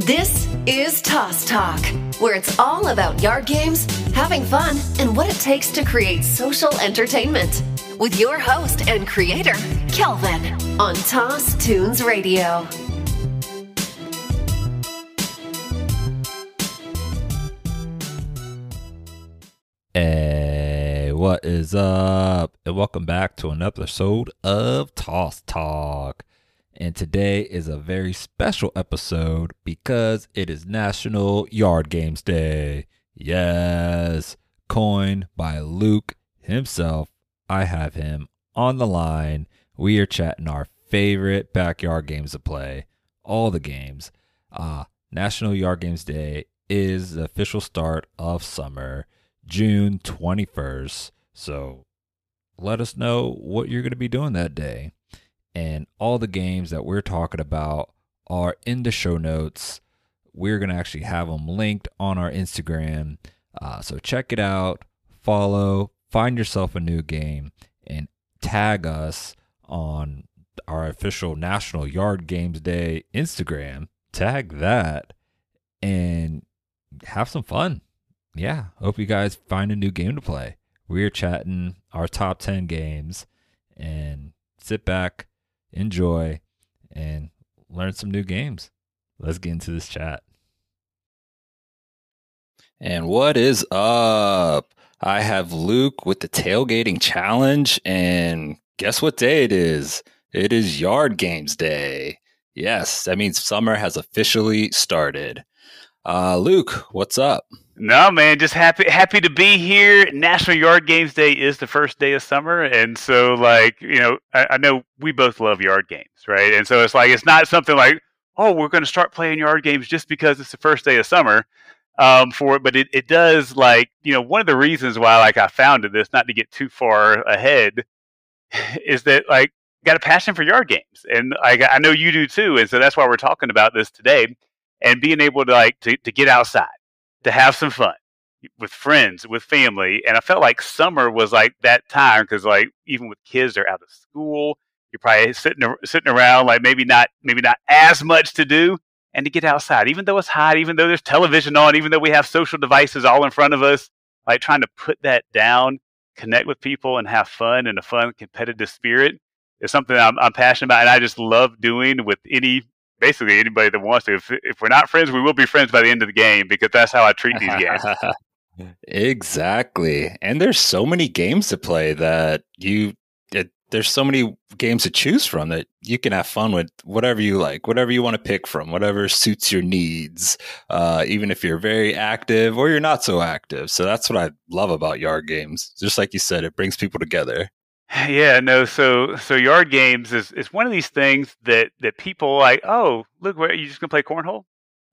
This is Toss Talk, where it's all about yard games, having fun, and what it takes to create social entertainment. With your host and creator, Kelvin, on Toss Tunes Radio. Hey, what is up? And welcome back to another episode of Toss Talk. And today is a very special episode because it is National Yard Games Day. Yes, coined by Luke himself. I have him on the line. We are chatting our favorite backyard games to play, all the games. Uh, National Yard Games Day is the official start of summer, June 21st. So let us know what you're going to be doing that day and all the games that we're talking about are in the show notes. We're going to actually have them linked on our Instagram. Uh, so check it out, follow, find yourself a new game, and tag us on our official National Yard Games Day Instagram. Tag that and have some fun. Yeah, hope you guys find a new game to play. We're chatting our top 10 games and sit back, enjoy, and learn some new games. Let's get into this chat. And what is up? I have Luke with the tailgating challenge, and guess what day it is? It is Yard Games Day. Yes, that means summer has officially started. Uh, Luke, what's up? No, man, just happy happy to be here. National Yard Games Day is the first day of summer, and so like you know, I, I know we both love yard games, right? And so it's like it's not something like oh, we're going to start playing yard games just because it's the first day of summer um, for it, but it, it does like you know one of the reasons why like I founded this, not to get too far ahead, is that like got a passion for yard games, and I I know you do too, and so that's why we're talking about this today, and being able to like to, to get outside to have some fun with friends, with family. And I felt like summer was like that time because like even with kids, they're out of school. You're probably sitting sitting around like maybe not maybe not as much to do and to get outside, even though it's hot, even though there's television on, even though we have social devices all in front of us, like trying to put that down, connect with people and have fun and a fun competitive spirit is something I'm, I'm passionate about and I just love doing with any basically anybody that wants to. If, if we're not friends, we will be friends by the end of the game because that's how I treat these games. exactly. And there's so many games to play that you it, there's so many games to choose from that you can have fun with whatever you like, whatever you want to pick from, whatever suits your needs, uh, even if you're very active or you're not so active. So that's what I love about yard games. Just like you said, it brings people together. Yeah, no. So, so yard games is, is one of these things that that people like. Oh, look, where you just gonna play cornhole?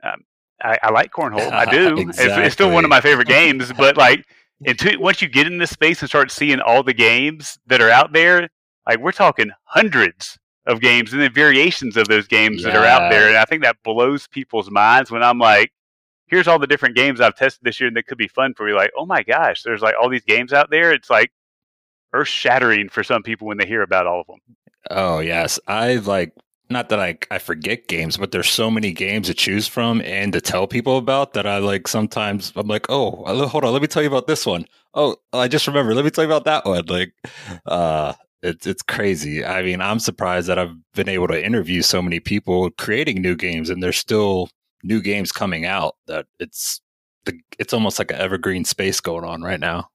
Um, I, I, like cornhole. I do. exactly. it's, it's, still one of my favorite games. But like, until, once you get in this space and start seeing all the games that are out there, like we're talking hundreds of games and then variations of those games yeah. that are out there. And I think that blows people's minds when I'm like, here's all the different games I've tested this year and that could be fun for you. Like, oh my gosh, there's like all these games out there. It's like earth shattering for some people when they hear about all of them. Oh yes, I like not that I I forget games, but there's so many games to choose from and to tell people about that I like sometimes I'm like, oh, hold on, let me tell you about this one. Oh, I just remember, let me tell you about that one. Like, uh, it's it's crazy. I mean, I'm surprised that I've been able to interview so many people creating new games, and there's still new games coming out. That it's the it's almost like an evergreen space going on right now.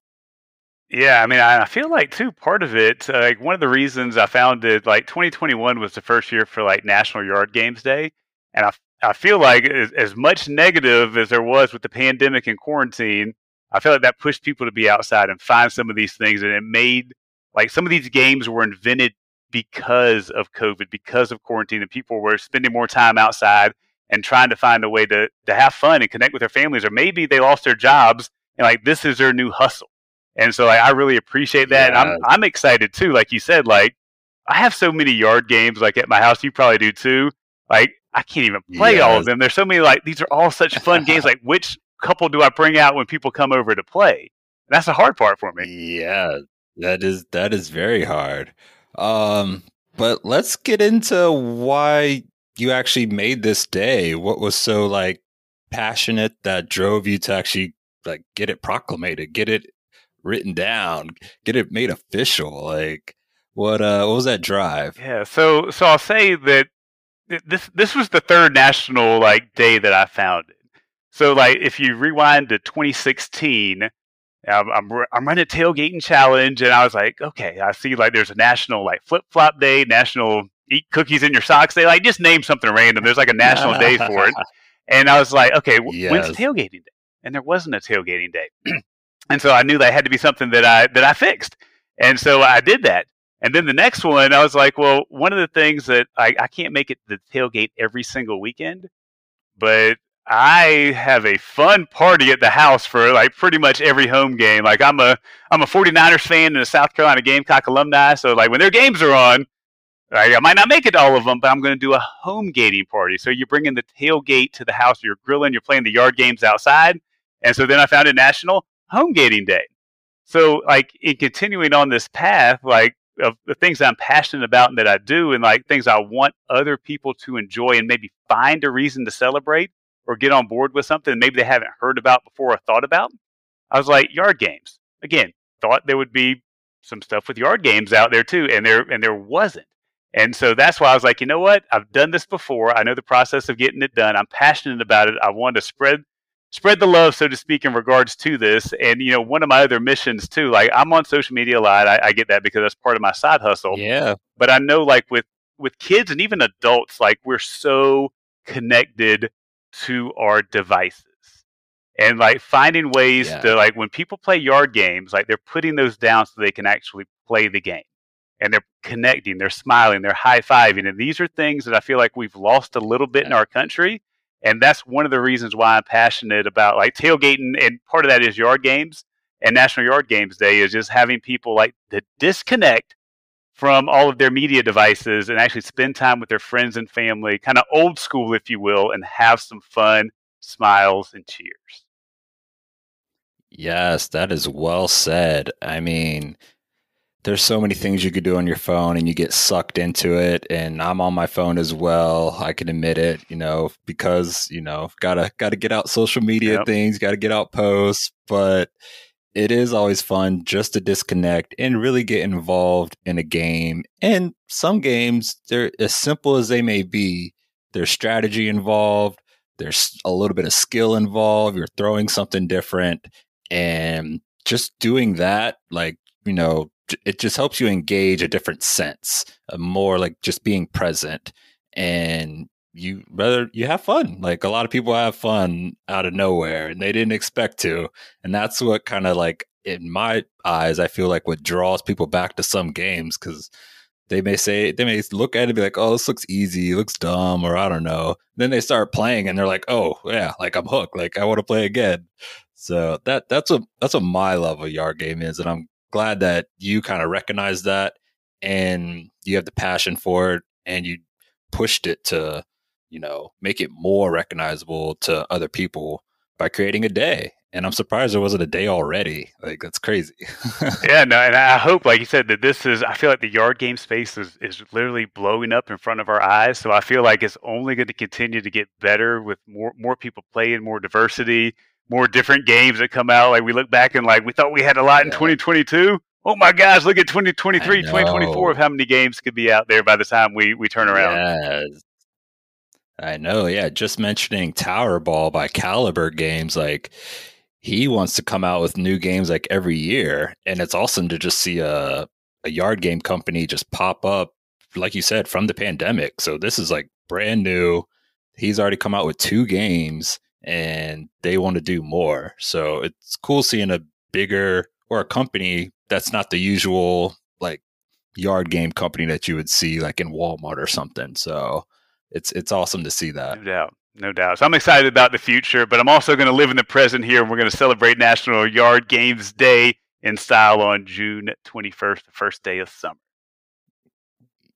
Yeah, I mean, I feel like too part of it. Uh, like one of the reasons I found it, like 2021 was the first year for like National Yard Games Day, and I I feel like as, as much negative as there was with the pandemic and quarantine, I feel like that pushed people to be outside and find some of these things, and it made like some of these games were invented because of COVID, because of quarantine, and people were spending more time outside and trying to find a way to to have fun and connect with their families, or maybe they lost their jobs and like this is their new hustle and so like, I really appreciate that. Yeah. And I'm I'm excited too. Like you said, like I have so many yard games like at my house. You probably do too. Like I can't even play yes. all of them. There's so many like these are all such fun games. Like which couple do I bring out when people come over to play? And that's the hard part for me. Yeah, that is that is very hard. Um, but let's get into why you actually made this day? What was so like passionate that drove you to actually like get it proclamated, get it written down, get it made official? Like what uh what was that drive? Yeah, so so I'll say that this this was the third national like day that I founded. So like if you rewind to 2016, I'm, I'm, I'm running a tailgating challenge, and I was like, okay, I see like there's a national like flip flop day, national eat cookies in your socks day. Like just name something random. There's like a national day for it, and I was like, okay, yes. when's tailgating day? And there wasn't a tailgating day, and so I knew that had to be something that I that I fixed, and so I did that. And then the next one, I was like, well, one of the things that I, I can't make it the tailgate every single weekend, but I have a fun party at the house for like pretty much every home game. Like I'm a I'm a 49ers fan and a South Carolina Gamecock alumni, so like when their games are on, like, I might not make it to all of them, but I'm going to do a home gating party. So you're bringing the tailgate to the house, you're grilling, you're playing the yard games outside, and so then I found a National Home Gating Day. So like in continuing on this path, like of the things I'm passionate about and that I do, and like things I want other people to enjoy and maybe find a reason to celebrate or get on board with something maybe they haven't heard about before or thought about. I was like, yard games. Again, thought there would be some stuff with yard games out there too, and there and there wasn't. And so that's why I was like, you know what? I've done this before. I know the process of getting it done. I'm passionate about it. I wanted to spread spread the love, so to speak, in regards to this. And you know, one of my other missions too, like I'm on social media a lot. I, I get that because that's part of my side hustle. Yeah. But I know, like with with kids and even adults, like we're so connected to our devices and like finding ways yeah. to like when people play yard games like they're putting those down so they can actually play the game and they're connecting they're smiling they're high-fiving and these are things that i feel like we've lost a little bit in our country and that's one of the reasons why i'm passionate about like tailgating and part of that is yard games and national yard games day is just having people like to disconnect from all of their media devices and actually spend time with their friends and family, kind of old school, if you will, and have some fun, smiles, and cheers. Yes, that is well said. I mean, there's so many things you could do on your phone and you get sucked into it and I'm on my phone as well. I can admit it, you know, because, you know, got to got to get out social media yep. things, got to get out posts, but it is always fun just to disconnect and really get involved in a game. And some games, they're as simple as they may be, there's strategy involved, there's a little bit of skill involved, you're throwing something different. And just doing that, like, you know, it just helps you engage a different sense, more like just being present. And you rather you have fun. Like a lot of people have fun out of nowhere and they didn't expect to. And that's what kind of like in my eyes, I feel like what draws people back to some games because they may say they may look at it and be like, "Oh, this looks easy, looks dumb," or I don't know. Then they start playing and they're like, "Oh, yeah, like I'm hooked. Like I want to play again." So that that's what that's what my love of yard game is, and I'm glad that you kind of recognize that and you have the passion for it and you pushed it to you know, make it more recognizable to other people by creating a day. And I'm surprised there wasn't a day already. Like that's crazy. yeah, no, and I hope, like you said, that this is. I feel like the yard game space is is literally blowing up in front of our eyes. So I feel like it's only going to continue to get better with more more people playing, more diversity, more different games that come out. Like we look back and like we thought we had a lot in 2022. Oh my gosh, look at 2023, 2024 of how many games could be out there by the time we we turn around. Yes. I know, yeah. Just mentioning Tower Ball by Caliber Games, like he wants to come out with new games like every year, and it's awesome to just see a a yard game company just pop up, like you said, from the pandemic. So this is like brand new. He's already come out with two games, and they want to do more. So it's cool seeing a bigger or a company that's not the usual like yard game company that you would see like in Walmart or something. So it's it's awesome to see that. No doubt. No doubt. So I'm excited about the future, but I'm also going to live in the present here. And we're going to celebrate National Yard Games Day in style on June 21st, the first day of summer.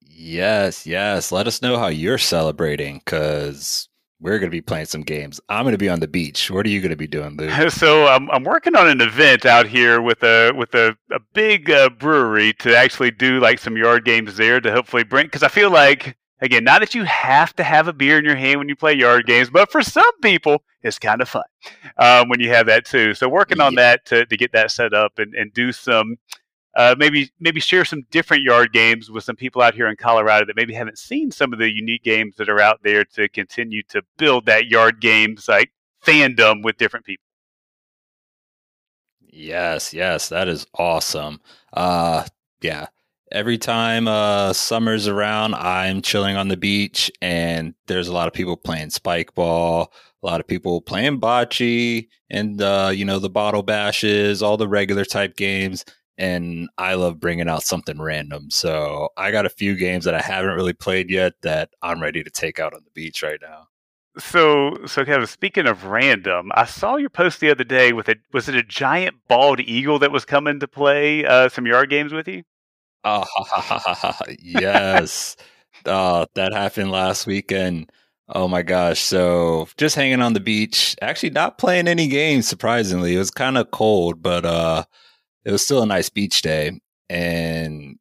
Yes, yes. Let us know how you're celebrating because we're going to be playing some games. I'm going to be on the beach. What are you going to be doing, Lou? So I'm I'm working on an event out here with a with a a big uh, brewery to actually do like some yard games there to hopefully bring because I feel like Again, not that you have to have a beer in your hand when you play yard games, but for some people, it's kind of fun um, when you have that too. So working on that to, to get that set up and, and do some uh, maybe maybe share some different yard games with some people out here in Colorado that maybe haven't seen some of the unique games that are out there to continue to build that yard games like fandom with different people. Yes, yes, that is awesome. Uh yeah. Every time uh summer's around, I'm chilling on the beach and there's a lot of people playing spike ball, a lot of people playing bocce and uh you know the bottle bashes, all the regular type games and I love bringing out something random. So, I got a few games that I haven't really played yet that I'm ready to take out on the beach right now. So, so Kevin, speaking of random, I saw your post the other day with a was it a giant bald eagle that was coming to play uh, some yard games with you? Oh, yes. uh, that happened last weekend. Oh my gosh. So just hanging on the beach, actually not playing any games, surprisingly. It was kind of cold, but uh, it was still a nice beach day. And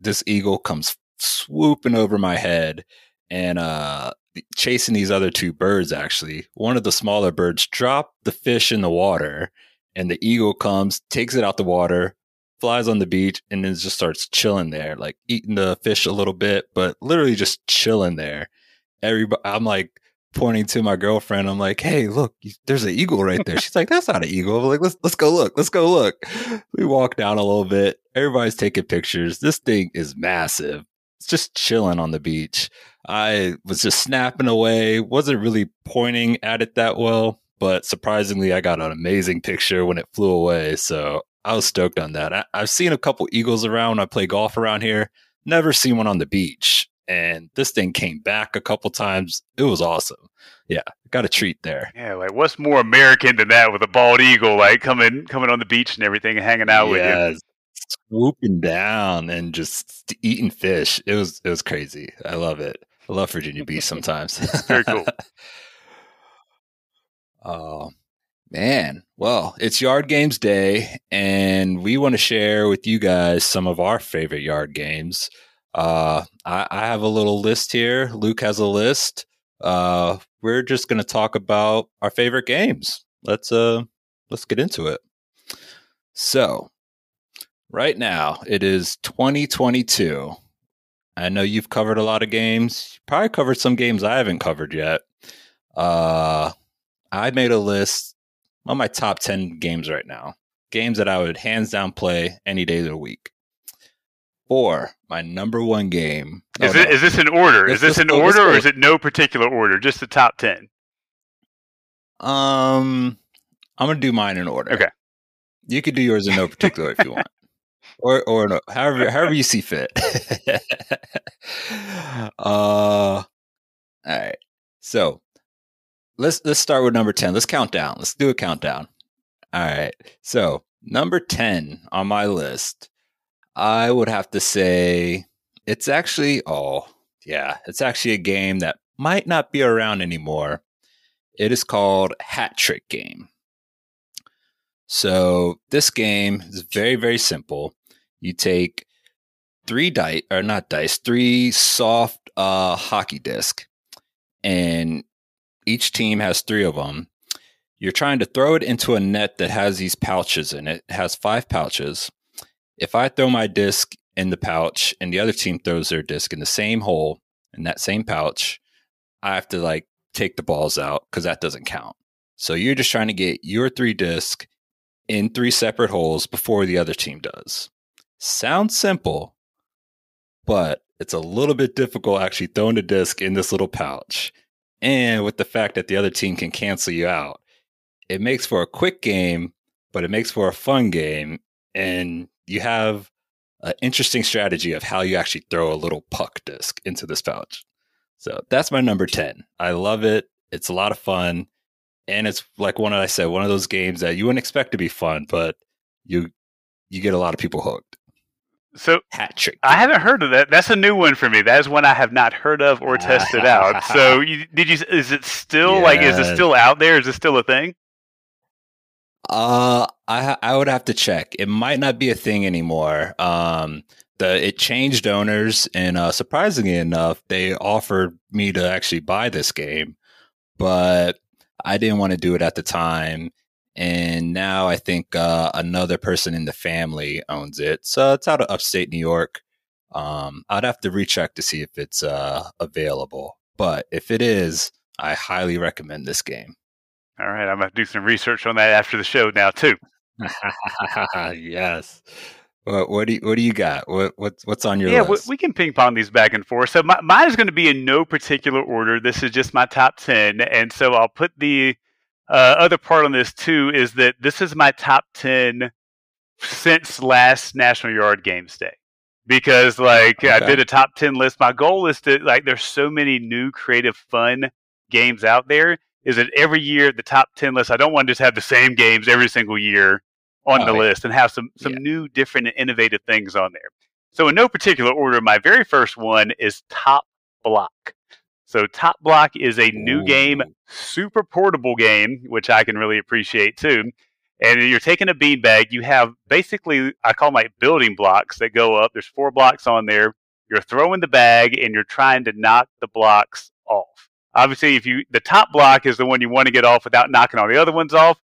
this eagle comes swooping over my head. And uh, chasing these other two birds actually one of the smaller birds dropped the fish in the water and the eagle comes takes it out the water flies on the beach and then just starts chilling there like eating the fish a little bit but literally just chilling there everybody i'm like pointing to my girlfriend. I'm like hey look there's an eagle right there. She's like that's not an eagle. I'm like let's let's go look let's go look. We walk down a little bit. Everybody's taking pictures. This thing is massive. It's just chilling on the beach. I was just snapping away, wasn't really pointing at it that well, but surprisingly, I got an amazing picture when it flew away. So I was stoked on that. I, have seen a couple eagles around. I play golf around here, never seen one on the beach. And this thing came back a couple times. It was awesome. Yeah, got a treat there. Yeah, like what's more American than that with a bald eagle like coming coming on the beach and everything and hanging out yes. with you? swooping down and just eating fish. It was it was crazy. I love it. I love Virginia Beach sometimes. Very cool. Oh, man. Well, it's Yard Games Day, and we want to share with you guys some of our favorite yard games. Uh, I, I have a little list here. Luke has a list. Uh, we're just going to talk about our favorite games. Let's uh, let's get into it. So, right now it is 2022 I know you've covered a lot of games. You probably covered some games I haven't covered yet. Uh, I made a list on my top 10 games right now. Games that I would hands down play any day of the week. For my number one game. Is, it, no, is this in order? Is this in order or is it no particular order? Just the top 10? Um, I'm going to do mine in order. Okay. You could do yours in no particular if you want or or no, however however you see fit. uh, all right. So let's let's start with number ten. Let's count down. Let's do a countdown. All right. So number ten on my list, I would have to say it's actually oh yeah, it's actually a game that might not be around anymore. It is called Hat Trick Game. So this game is very very simple you take three dice or not dice, three soft uh, hockey disc, and each team has three of them. You're trying to throw it into a net that has these pouches in it. It has five pouches. If I throw my disc in the pouch and the other team throws their disc in the same hole in that same pouch, I have to like take the balls out because that doesn't count. So you're just trying to get your three disc in three separate holes before the other team does. Sounds simple, but it's a little bit difficult actually throwing the disc in this little pouch. And with the fact that the other team can cancel you out, it makes for a quick game, but it makes for a fun game. And you have an interesting strategy of how you actually throw a little puck disc into this pouch. So that's my number 10. I love it. It's a lot of fun. And it's like one that I said, one of those games that you wouldn't expect to be fun, but you you get a lot of people hooked. So hat trick. I haven't heard of that. That's a new one for me. That is one I have not heard of or tested out. So you, did you? Is it still like? Is it still out there? Is it still a thing? Uh, I I would have to check. It might not be a thing anymore. Um, the it changed owners, and uh, surprisingly enough, they offered me to actually buy this game, but I didn't want to do it at the time. And now I think uh, another person in the family owns it. So it's out of upstate New York. Um, I'd have to recheck to see if it's uh, available. But if it is, I highly recommend this game. All right, I'm gonna do some research on that after the show now too. yes. What, what do you, what do you got? What what's what's on your list? yeah, list? we can ping pong these back and forth. So my, mine is going to be in no particular order. This is just my top ten, and so I'll put the uh, other part on this too. Is that this is my top ten since last National Yard Games Day because like okay. I did a top 10 list. My goal is to like there's so many new creative fun games out there is that every year the top 10 list I don't want to just have the same games every single year on oh, the yeah. list and have some some yeah. new different and innovative things on there. So in no particular order my very first one is Top Block. So Top Block is a new Ooh. game, super portable game, which I can really appreciate too and you're taking a beanbag. You have basically, I call my building blocks that go up. There's four blocks on there. You're throwing the bag and you're trying to knock the blocks off. Obviously, if you the top block is the one you want to get off without knocking all the other ones off,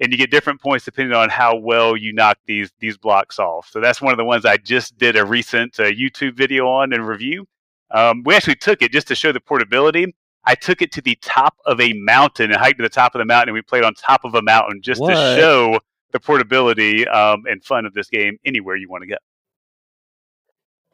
and you get different points depending on how well you knock these these blocks off. So that's one of the ones I just did a recent uh, YouTube video on and review. Um, we actually took it just to show the portability. I took it to the top of a mountain and hiked to the top of the mountain, and we played on top of a mountain just what? to show the portability um, and fun of this game anywhere you want to go.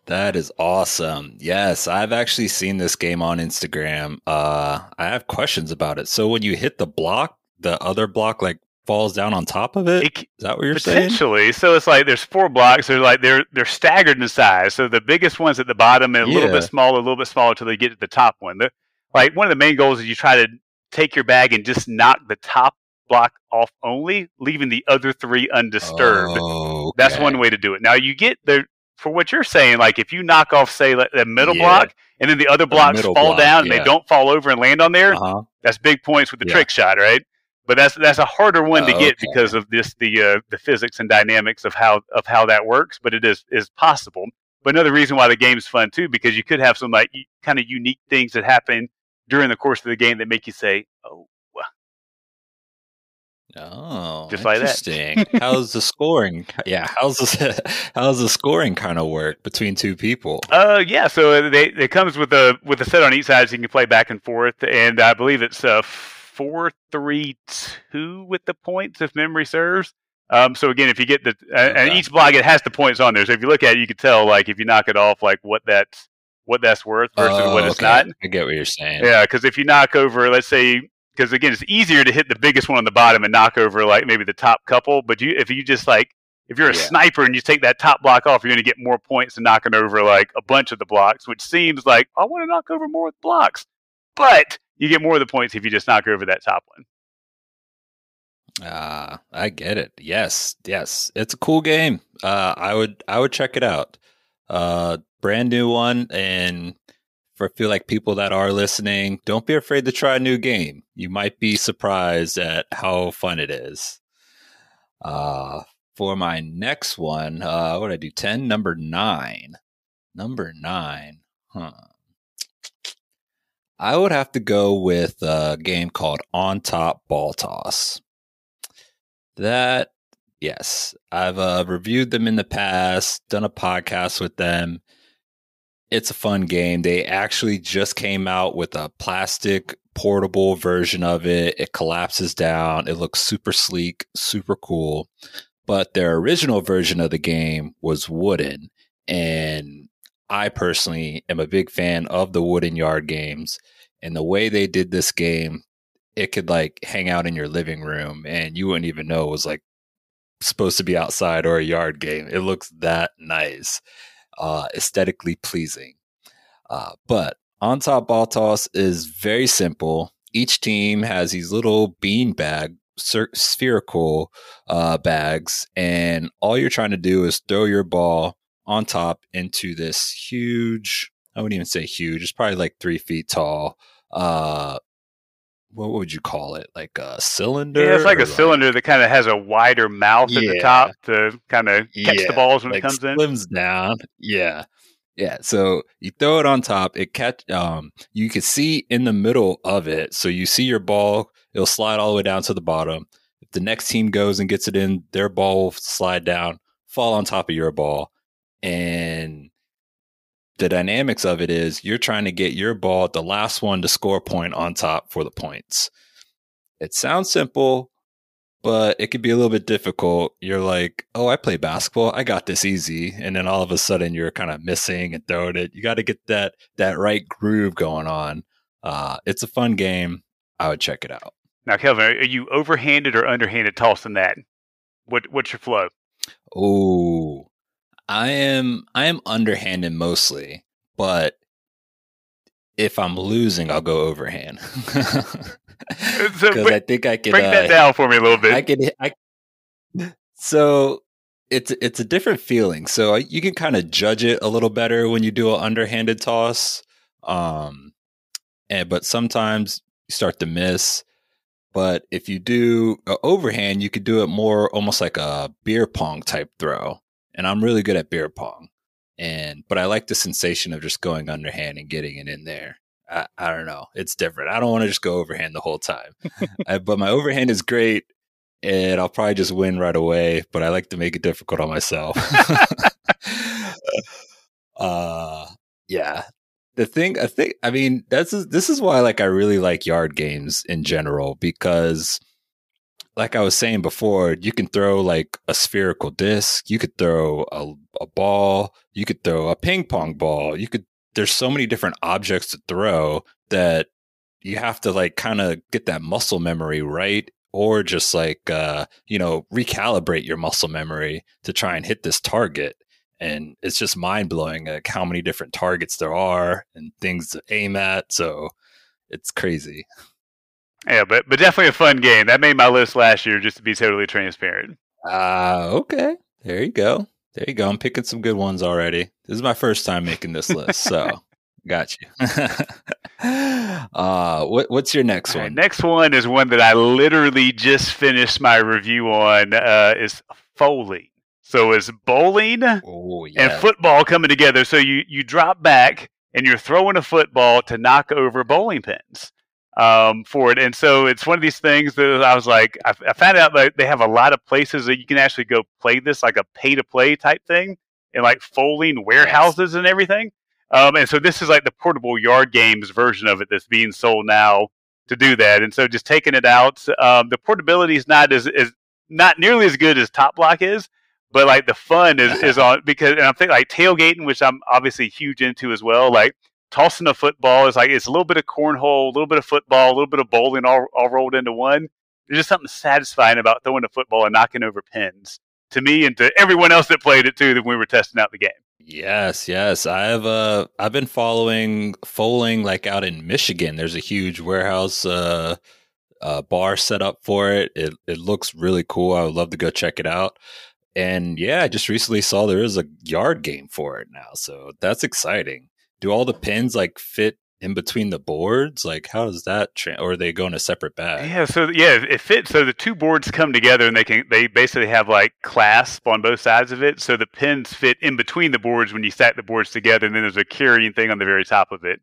That is awesome. Yes, I've actually seen this game on Instagram. Uh, I have questions about it. So when you hit the block, the other block like falls down on top of it. is that what you're potentially. saying? Potentially. So it's like there's four blocks. They're like they're they're staggered in size. So the biggest one's at the bottom and a yeah. little bit smaller, a little bit smaller until they get to the top one. The, like one of the main goals is you try to take your bag and just knock the top block off only, leaving the other three undisturbed. Oh, okay. That's one way to do it. Now you get the for what you're saying, like if you knock off, say, the middle yeah. block, and then the other blocks the fall block, down and yeah. they don't fall over and land on there, uh-huh. that's big points with the yeah. trick shot, right? But that's that's a harder one to get okay. because of this the uh, the physics and dynamics of how of how that works. But it is is possible. But another reason why the game's fun too, because you could have some like kind of unique things that happen during the course of the game that make you say, "Oh, Oh, just like that. how's the scoring? Yeah, how's the how's the scoring kind of work between two people? Uh, yeah. So they it comes with a with a set on each side, so you can play back and forth. And I believe it's a four three two with the points, if memory serves. Um, so again, if you get the uh, and each block it has the points on there. So if you look at it, you can tell like if you knock it off, like what that's what that's worth versus oh, what it's okay. not. I get what you're saying. Yeah, because if you knock over, let's say, because again, it's easier to hit the biggest one on the bottom and knock over like maybe the top couple. But you, if you just like, if you're a yeah. sniper and you take that top block off, you're going to get more points than knocking over like a bunch of the blocks, which seems like I want to knock over more blocks, but you get more of the points if you just knock over that top one. Ah, uh, I get it. Yes, yes, it's a cool game. Uh, I would, I would check it out. Uh, brand new one. And for feel like people that are listening, don't be afraid to try a new game. You might be surprised at how fun it is. Uh, for my next one, uh, what did I do? 10? Number nine. Number nine. Huh. I would have to go with a game called On Top Ball Toss. That, yes, I've uh, reviewed them in the past, done a podcast with them it's a fun game. They actually just came out with a plastic portable version of it. It collapses down. It looks super sleek, super cool. But their original version of the game was wooden. And I personally am a big fan of the wooden yard games. And the way they did this game, it could like hang out in your living room and you wouldn't even know it was like supposed to be outside or a yard game. It looks that nice uh, aesthetically pleasing. Uh, but on top ball toss is very simple. Each team has these little bean bag, spherical uh, bags, and all you're trying to do is throw your ball on top into this huge. I wouldn't even say huge. It's probably like three feet tall. Uh, what would you call it? Like a cylinder? Yeah, it's like a cylinder that kind of has a wider mouth at the top to kind of catch the balls when like it comes in. slims down. Yeah. Yeah. So you throw it on top, it catch um you can see in the middle of it. So you see your ball, it'll slide all the way down to the bottom. If the next team goes and gets it in, their ball will slide down, fall on top of your ball. And the dynamics of it is you're trying to get your ball, the last one to score a point on top for the points. It sounds simple, but it could be a little bit difficult. You're like, oh, I play basketball. I got this easy. And then all of a sudden you're kind of missing and throwing it. You got to get that, that right groove going on. Uh, it's a fun game. I would check it out. Now, Kelvin, are you overhanded or underhanded tossing that? What What's your flow? Oh, I am, I am underhanded mostly, but if I'm losing, I'll go overhand. Uh, because break- I think I can Break that uh, down for me a little bit. I can. I so it's it's a different feeling. So uh, you can kind of judge it a little better when you do an underhanded toss. Um, and but sometimes you start to miss. But if you do an overhand, you could do it more almost like a beer pong type throw. And I'm really good at beer pong. And but I like the sensation of just going underhand and getting it in there. I, I don't know. It's different. I don't want to just go overhand the whole time. I, but my overhand is great, and I'll probably just win right away. But I like to make it difficult on myself. uh, yeah. The thing, I think, I mean, that's this is why, like, I really like yard games in general because, like I was saying before, you can throw like a spherical disc, you could throw a, a ball, you could throw a ping pong ball, you could. There's so many different objects to throw that you have to like kind of get that muscle memory right or just like uh you know recalibrate your muscle memory to try and hit this target and it's just mind-blowing like how many different targets there are and things to aim at so it's crazy yeah, but but definitely a fun game. That made my list last year, just to be totally transparent. uh okay there you go there you go i'm picking some good ones already this is my first time making this list so got you uh what, what's your next All right, one next one is one that I literally just finished my review on. Uh, is Fowling. So it's bowling oh and football coming together. So you you drop back and you're throwing a football to knock over bowling pins um, for it. And so it's one of these things that I was like, I, I found out that they have a lot of places that you can actually go play this, like a pay to play type thing, in like Fowling warehouses and everything. Um, and so this is like the portable yard games version of it that's being sold now to do that. And so just taking it out, um, the portability is not as, is not nearly as good as Top Block is, but like the fun is, is on because and I'm thinking like tailgating, which I'm obviously huge into as well. Like tossing a football is like it's a little bit of cornhole, a little bit of football, a little bit of bowling all all rolled into one. There's just something satisfying about throwing a football and knocking over pins to me and to everyone else that played it too. That we were testing out the game. Yes, yes. I've uh I've been following Fowling like out in Michigan. There's a huge warehouse uh uh bar set up for it. It it looks really cool. I would love to go check it out. And yeah, I just recently saw there is a yard game for it now. So that's exciting. Do all the pins like fit in between the boards? Like how does that tra- or they go in a separate bag? Yeah, so yeah, it fits. So the two boards come together, and they can they basically have like clasp on both sides of it. So the pins fit in between the boards when you stack the boards together, and then there's a carrying thing on the very top of it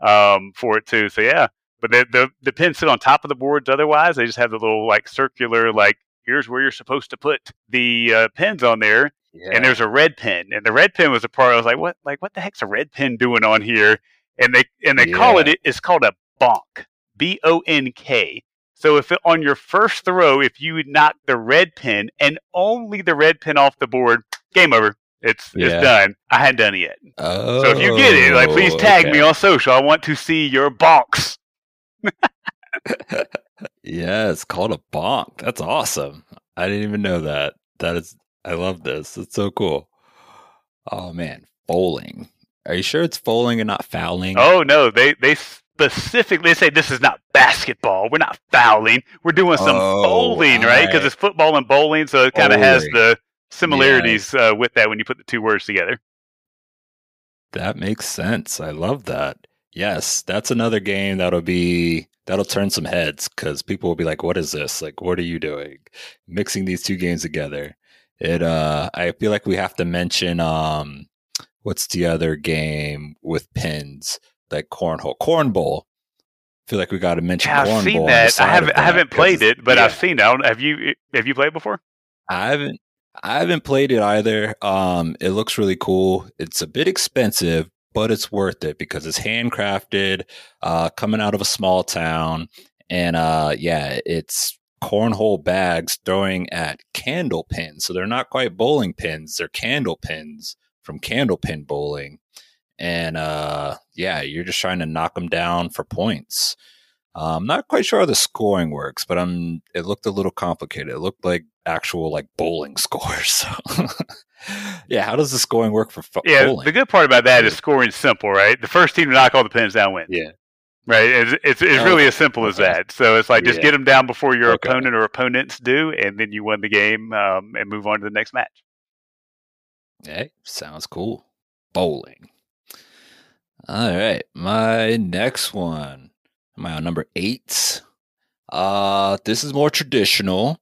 um, for it too. So yeah, but the, the the pins sit on top of the boards. Otherwise, they just have the little like circular like here's where you're supposed to put the uh, pins on there, Yeah. and there's a red pin, and the red pin was a part. I was like, what like what the heck's a red pin doing on here? And they and they call it it's called a bonk, B O N K. So if it, on your first throw, if you knock the red pin and only the red pin off the board, game over. It's Yeah. it's done. I hadn't done it yet. oh, So if you get it, like please oh, tag me on social. I want to see your bonks. Yeah, it's called a bonk. That's awesome. I didn't even know that. That is, I love this. It's so cool. Oh man, Fowling. Are you sure it's Fowling and not fouling? Oh no, they they specifically say this is not basketball. We're not fouling. We're doing some Oh, Fowling, right? Because alright. it's football and bowling, so it kind of has the similarities uh, with that when you put the two words together. that makes sense. I love that. Yes, that's another game that'll be that'll turn some heads because people will be like, "What is this? Like, what are you doing? Mixing these two games together?" It. Uh, I feel like we have to mention um, what's the other game with pins like cornhole, cornball. I feel like we got to mention. Yeah, I've seen that. I haven't. I haven't played it, but yeah. I've seen it. Have you? Have you played before? I haven't. I haven't played it either. Um, it looks really cool. It's a bit expensive, but it's worth it because it's handcrafted, uh, coming out of a small town, and uh, yeah, it's cornhole bags throwing at candle pins. So they're not quite bowling pins; they're candle pins from candle pin bowling, and uh, yeah, you're just trying to knock them down for points. Uh, I'm not quite sure how the scoring works, but I'm. It looked a little complicated. It looked like actual like bowling scores. So, yeah, how does the scoring work for fo- Yeah, Fowling? the good part about that is scoring simple, right? The first team to knock all the pins down wins. yeah, Right. It's it's, it's Oh, really as simple as okay. that. So it's like just Yeah. get them down before your Okay. opponent or opponents do, and then you win the game um, and move on to the next match. hey, sounds cool. Fowling. All right, my next one. Am I on number eight? Uh, this is more traditional.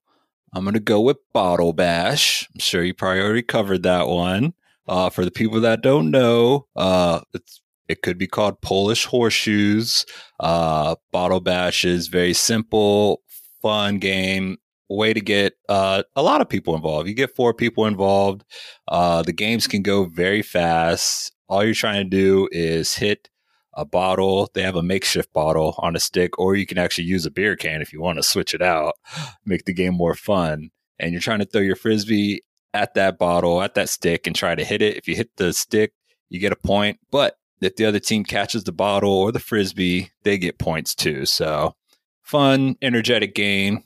I'm gonna go with Bottle Bash. I'm sure you probably already covered that one. Uh, for the people that don't know, uh, it's it could be called Polish horseshoes. Uh, Bottle Bash is very simple, fun game. Way to get uh, a lot of people involved. You get four people involved. Uh, the games can go very fast. All you're trying to do is hit a bottle. They have a makeshift bottle on a stick, or you can actually use a beer can if you want to switch it out, make the game more fun. And you're trying to throw your frisbee at that bottle, at that stick, and try to hit it. If you hit the stick, you get a point. But if the other team catches the bottle or the frisbee, they get points too. So fun, energetic game.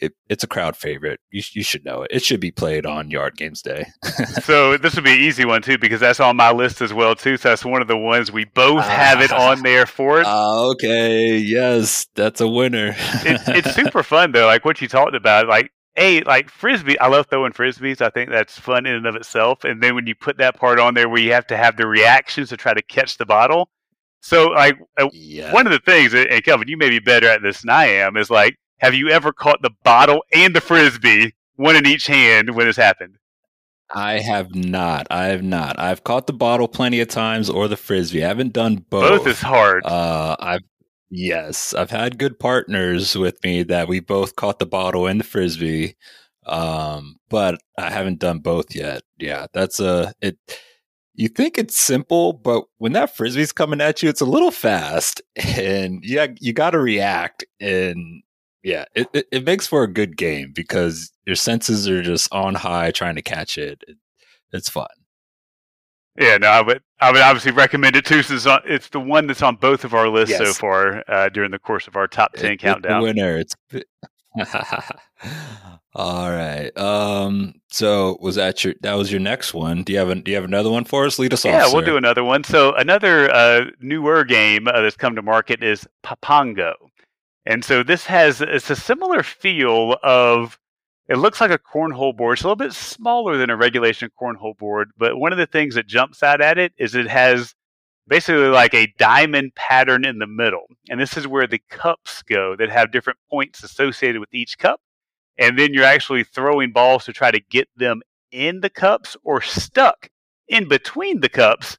It, it's a crowd favorite. You, you should know it. It should be played on Yard Games Day. so this would be an easy one too because that's on my list as well too. So that's one of the ones we both have it on there for it. Ah, okay. Yes, that's a winner. it, it's super fun though. Like what you talked about, like a like frisbee. I love throwing frisbees. I think that's fun in and of itself. And then when you put that part on there where you have to have the reactions to try to catch the bottle. So like uh, yeah. one of the things, and Kelvin, you may be better at this than I am, is like, have you ever caught the bottle and the frisbee, one in each hand, when it's happened? I have not. I have not. I've caught the bottle plenty of times or the frisbee. I haven't done both. Both is hard. Uh, I've yes, I've had good partners with me that we both caught the bottle and the frisbee. Um, but I haven't done both yet. Yeah, that's a it. You think it's simple, but when that frisbee's coming at you, it's a little fast, and yeah, you got to react. And yeah, it, it it makes for a good game because your senses are just on high trying to catch it. it it's fun. Yeah, no, I would I would obviously recommend it too, since it's on- it's the one that's on both of our lists so far uh, during the course of our top ten It- countdown. It's the winner. It's all right. Um. So was that your that was your next one? Do you have a, Do you have another one for us? Lead us off. Yeah, we'll sir. do another one. So another uh, newer game uh, that's come to market is Papango, and so this has it's a similar feel of. It looks like a cornhole board. It's a little bit smaller than a regulation cornhole board, but one of the things that jumps out at it is it has basically like a diamond pattern in the middle, and this is where the cups go that have different points associated with each cup, and then you're actually throwing balls to try to get them in the cups or stuck in between the cups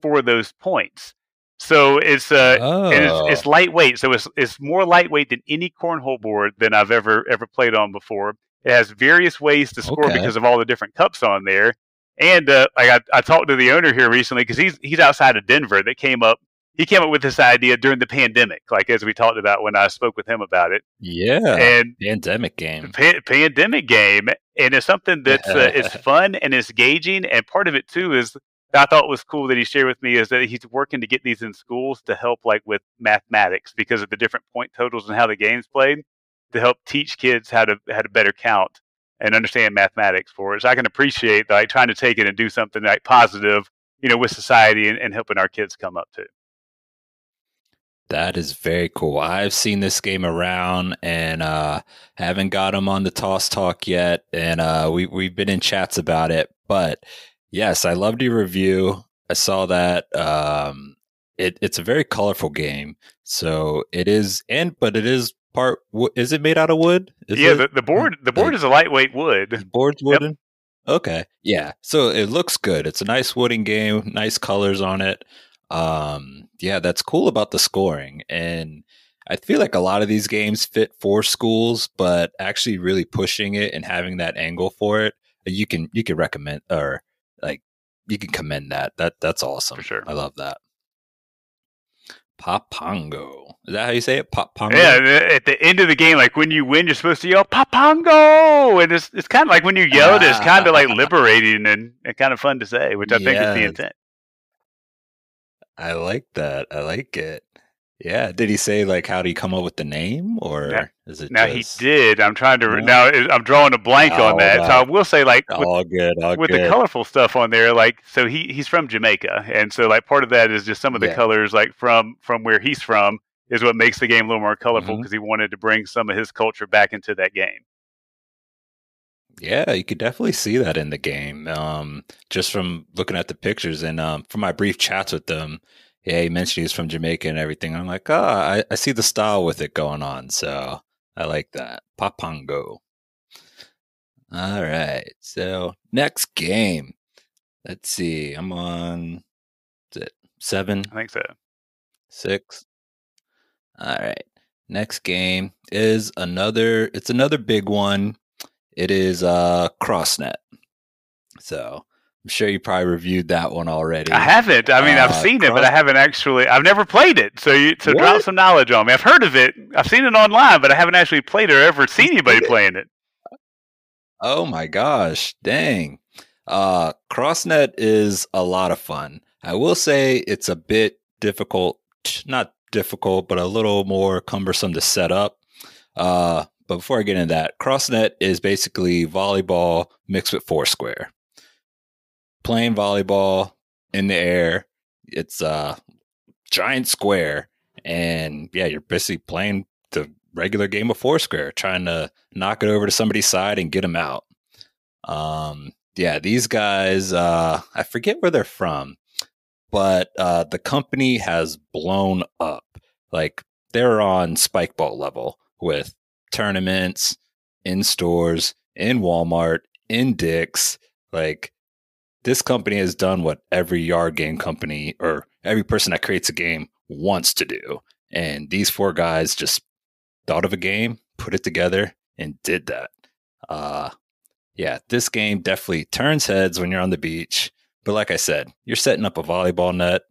for those points. So it's uh, Oh. it's, it's lightweight. So it's it's more lightweight than any cornhole board than I've ever ever played on before. It has various ways to score Okay. because of all the different cups on there. And uh, like I, I talked to the owner here recently because he's he's outside of Denver. That came up. He came up with this idea during the pandemic, like as we talked about when I spoke with him about it. yeah. And Pandemic game. pa- pandemic game, and it's something that's uh, it's fun and it's engaging. And part of it too is I thought was cool that he shared with me is that he's working to get these in schools to help like with mathematics because of the different point totals and how the game's played to help teach kids how to how to better count and understand mathematics for us. I can appreciate like trying to take it and do something like positive, you know, with society and, and helping our kids come up too. That is very cool. I've seen this game around and uh haven't got him on the toss talk yet. And uh we we've been in chats about it. But yes, I loved your review. I saw that. Um it, it's a very colorful game. So it is, and but it is part. Is it made out of wood? Is yeah, it, the, the board the board is a lightweight wood. board's wooden. Okay, yeah. So it looks good. It's a nice wooden game. Nice colors on it. Um, yeah, that's cool about the scoring, and I feel like a lot of these games fit for schools, but actually really pushing it and having that angle for it, you can you can recommend or like you can commend that. That that's awesome. For sure. I love that. Papango. Is that how you say it? Papango. Yeah, at the end of the game, like when you win, you're supposed to yell "Papango," and it's it's kind of like when you yell it, it's kind of like ah. liberating and, and kind of fun to say, which I think is the intent. I like that. I like it. Yeah. Did he say like how did he come up with the name or Now- is it Now just he did. I'm trying to Yeah. now. I'm drawing a blank on Oh, that. So. I will say, like with, all good, all with good. the colorful stuff on there, like so he he's from Jamaica, and so like part of that is just some of the Yeah. colors, like from from where he's from, is what makes the game a little more colorful because he wanted to bring some of his culture back into that game. Yeah, you could definitely see that in the game. Um, just from looking at the pictures and um, from my brief chats with them, yeah, he mentioned he's from Jamaica and everything. I'm like, oh, I, I see the style with it going on, so I like that. Papango. All right, so next game. Let's see. I'm on. Is it seven? I think so. six. All right. Next game is another. It's another big one. It is uh CrossNet. So I'm sure you probably reviewed that one already. I haven't. I mean, I've Uh, seen it, but I haven't actually. I've never played it. So, you, so drop some knowledge on me. I've heard of it. I've seen it online, but I haven't actually played it or ever seen anybody playing it. Oh my gosh, dang. Uh CrossNet is a lot of fun. I will say it's a bit difficult, not difficult, but a little more cumbersome to set up. Uh but before I get into that, CrossNet is basically volleyball mixed with Foursquare. Playing volleyball in the air. It's a giant square and yeah, you're basically playing the regular game of Foursquare, trying to knock it over to somebody's side and get them out. Um, yeah, these guys, uh, I forget where they're from, but uh, the company has blown up. Like they're on spikeball level with tournaments in stores, in Walmart, in Dick's. Like this company has done what every yard game company or every person that creates a game wants to do. And these four guys just thought of a game, put it together, and did that. Uh, yeah, this game definitely turns heads when you're on the beach. But like I said, you're setting up a volleyball net.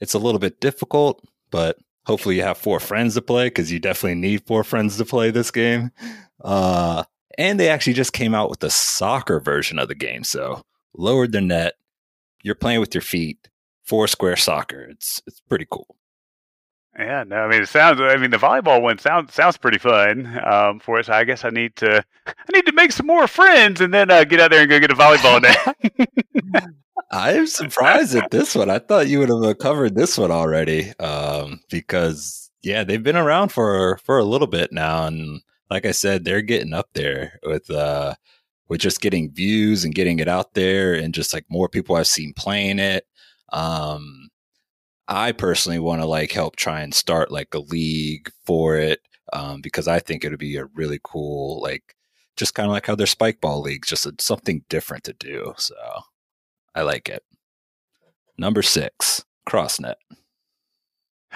It's a little bit difficult, but hopefully you have four friends to play because you definitely need four friends to play this game. Uh, and they actually just came out with the soccer version of the game. So lowered the net. You're playing with your feet. Four square soccer. It's it's pretty cool. Yeah, no, I mean it sounds. I mean the volleyball one sounds sounds pretty fun um, for us. I guess I need to I need to make some more friends and then uh, get out there and go get a volleyball net. I'm surprised at this one. I thought you would have covered this one already, um, because yeah, they've been around for for a little bit now, and like I said, they're getting up there with uh with just getting views and getting it out there, and just like more people I've seen playing it. Um, I personally want to like help try and start like a league for it, um, because I think it would be a really cool like just kind of like how their spike ball leagues, just a, something different to do. So. I like it. Number six, CrossNet.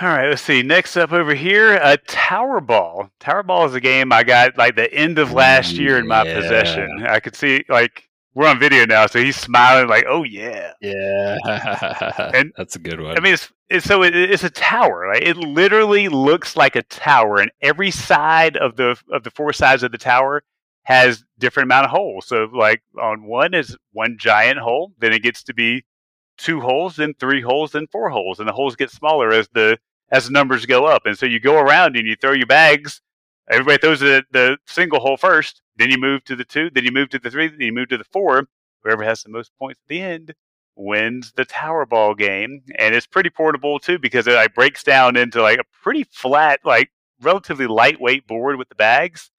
All right, let's see. Next up over here, uh, Tower Ball. Tower Ball is a game I got like the end of last year in my Yeah. possession. I could see like we're on video now, so he's smiling like, "Oh yeah." Yeah, And- that's a good one. I mean, it's, it's so it, it's a tower. Right? It literally looks like a tower, and every side of the of the four sides of the tower has different amount of holes. So, like on one is one giant hole, then it gets to be two holes, then three holes, then four holes, and the holes get smaller as the as the numbers go up. And so you go around and you throw your bags. Everybody throws the, the single hole first, then you move to the two, then you move to the three, then you move to the four. Whoever has the most points at the end wins the tower ball game and it's pretty portable too because it like breaks down into like a pretty flat like relatively lightweight board with the bags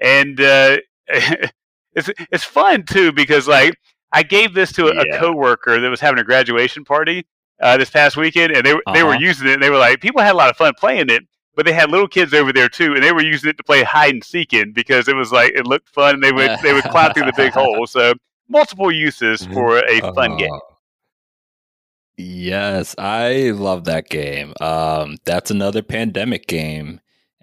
and uh it's it's fun too because like i gave this to a, Yeah. a coworker that was having a graduation party uh, this past weekend, and they were they were Uh-huh. using it. and They were like, people had a lot of fun playing it, but they had little kids over there too, and they were using it to play hide and seek in because it was like it looked fun. and They would they would climb through the big hole. So multiple uses for a fun game. Uh, Yes, I love that game. Um, that's another pandemic game.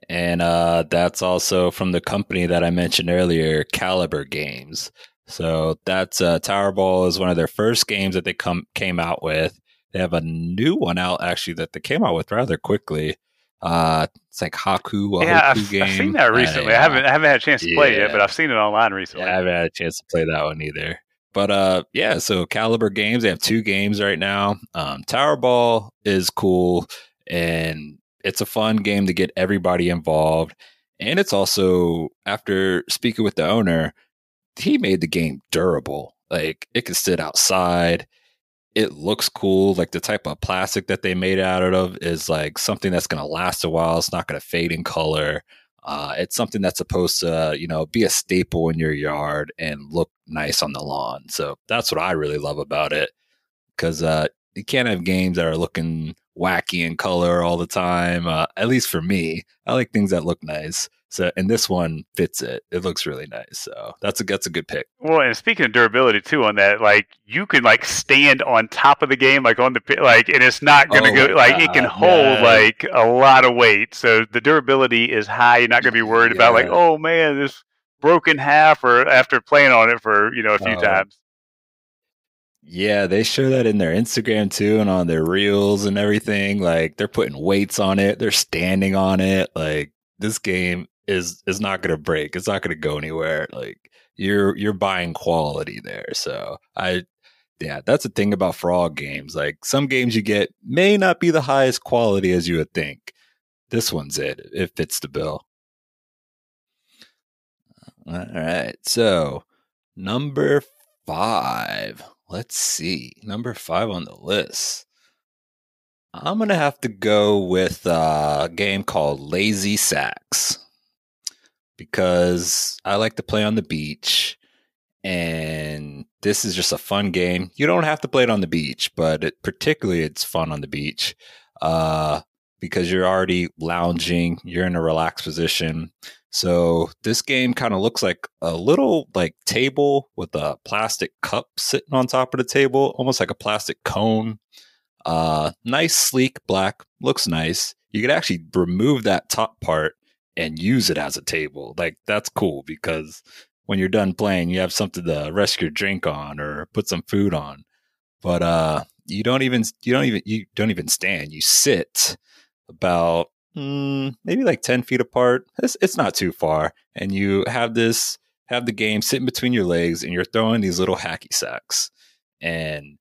And uh, that's also from the company that I mentioned earlier, Caliber Games. So that's uh, Tower Ball is one of their first games that they come came out with. They have a new one out actually that they came out with rather quickly. Uh, it's like Haku, a Yeah, I've, game. I've seen that recently. I Uh, haven't I haven't had a chance to play it yet, but I've seen it online recently. yeah, I haven't had a chance to play that one either. But uh yeah, so Caliber Games, they have two games right now. Um Tower Ball is cool and it's a fun game to get everybody involved. And it's also after speaking with the owner, he made the game durable. Like it can sit outside. It looks cool. Like the type of plastic that they made out of is like something that's going to last a while. It's not going to fade in color. Uh, it's something that's supposed to, you know, be a staple in your yard and look nice on the lawn. So that's what I really love about it. Because uh, you can't have games that are looking wacky in color all the time. Uh, at least for me, I like things that look nice. So, and this one fits it. It looks really nice. So that's a that's a good pick. Well, and speaking of durability too, on that, like you can like stand on top of the game, like on the like, and it's not going to Oh go like it can hold yes. like a lot of weight. So the durability is high. You're not going to be worried about like, oh man, this broken half, or after playing on it for you know a few Oh. times. Yeah, they show that in their Instagram too and on their reels and everything. Like they're putting weights on it, they're standing on it. Like this game is is not gonna break. It's not gonna go anywhere. Like you're you're buying quality there. So I yeah, that's the thing about frog games. Like some games you get may not be the highest quality as you would think. This one's it. It fits the bill. Uh, All right. So number five. Let's see. Number five on the list. I'm going to have to go with uh, a game called Lazy Sacks because I like to play on the beach. And this is just a fun game. You don't have to play it on the beach, but it, particularly it's fun on the beach uh, because you're already lounging, you're in a relaxed position. So this game kind of looks like a little like table with a plastic cup sitting on top of the table, almost like a plastic cone. Uh, nice, sleek black, looks nice. You could actually remove that top part and use it as a table. Like that's cool because when you're done playing, you have something to rest your drink on or put some food on. But uh, you don't even you don't even you don't even stand. You sit about mm, maybe like 10 feet apart. It's, it's not too far. And you have this, have the game sitting between your legs and you're throwing these little hacky sacks. And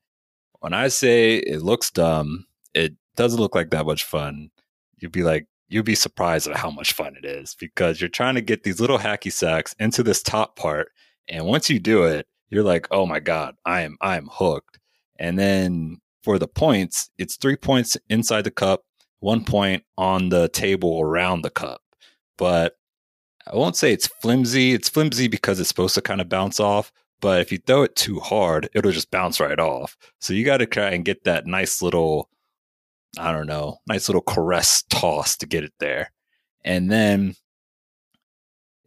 when I say it looks dumb, it doesn't look like that much fun. You'd be like, you'd be surprised at how much fun it is because you're trying to get these little hacky sacks into this top part. And once you do it, you're like, oh my God, I am, I am hooked. And then for the points, it's three points inside the cup, one point on the table around the cup. But I won't say it's flimsy. It's flimsy because it's supposed to kind of bounce off. But if you throw it too hard, it'll just bounce right off. So you got to try and get that nice little, I don't know, nice little caress toss to get it there. And then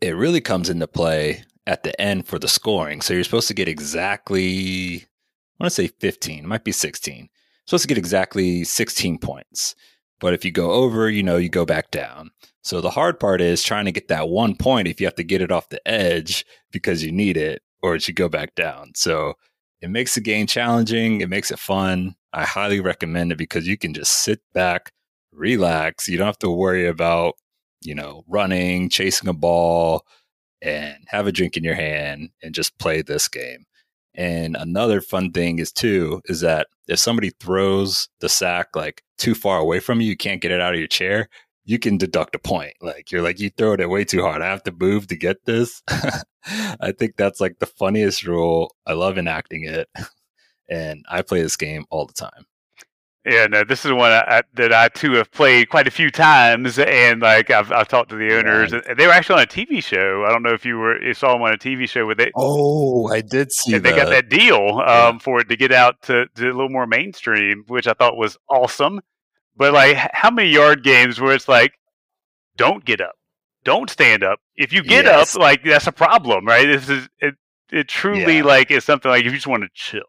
it really comes into play at the end for the scoring. So you're supposed to get exactly, I want to say 15, it might be 16. You're supposed to get exactly 16 points. But if you go over, you know, you go back down. So the hard part is trying to get that one point if you have to get it off the edge because you need it, or it should go back down. So it makes the game challenging. It makes it fun. I highly recommend it because you can just sit back, relax. You don't have to worry about, you know, running, chasing a ball, and have a drink in your hand and just play this game. And another fun thing is too is that if somebody throws the sack like too far away from you, you can't get it out of your chair. You can deduct a point. Like you're like you throw it way too hard. I have to move to get this. I think that's like the funniest rule. I love enacting it, and I play this game all the time. Yeah, no, this is one I, I, that I too have played quite a few times, and like I've, I've talked to the owners. Right. They were actually on a TV show. I don't know if you were you saw them on a TV show with it. Oh, I did see and they got that. that deal um, Yeah. for it to get out to, to a little more mainstream, which I thought was awesome. But like, how many yard games where it's like, don't get up, don't stand up. If you get Yes. up, like that's a problem, right? This is it. It truly Yeah. like is something like if you just want to chill,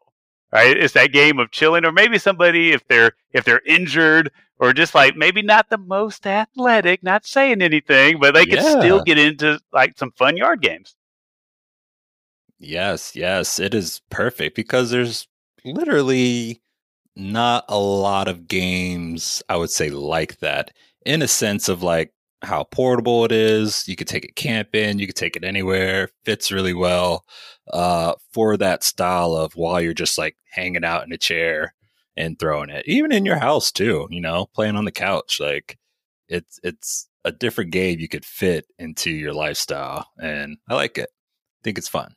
right? It's that game of chilling, or maybe somebody if they're if they're injured or just like maybe not the most athletic, not saying anything, but they can still get into like some fun yard games. Yes, yes, it is perfect because there's literally not a lot of games I would say like that in a sense of like how portable it is. You could take it camping, you could take it anywhere, fits really well uh, for that style of while you're just like hanging out in a chair and throwing it, even in your house too. You know, playing on the couch, like it's it's a different game you could fit into your lifestyle, and I like it. I think it's fun.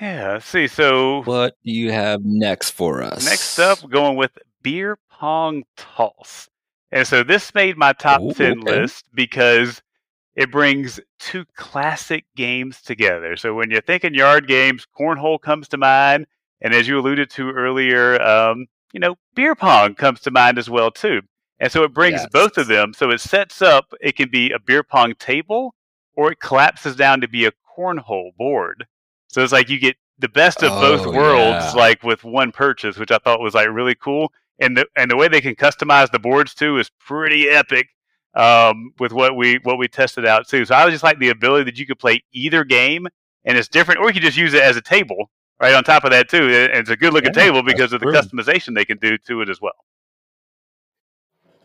Yeah. let's see, so What do you have next for us? Next up, going with beer pong toss. And so this made my top Ooh, 10 okay. list because it brings two classic games together. So when you're thinking yard games, cornhole comes to mind. And as you alluded to earlier, um, you know, beer pong comes to mind as well, too. And so it brings Yes. both of them. So it sets up, it can be a beer pong table or it collapses down to be a cornhole board. So it's like you get the best of both Oh, worlds, yeah. like with one purchase, which I thought was like really cool. And the and the way they can customize the boards too is pretty epic. Um, with what we what we tested out too. So I just like the ability that you could play either game and it's different, or you could just use it as a table right on top of that too. And it's a good looking Yeah, table because of the customization they can do to it as well.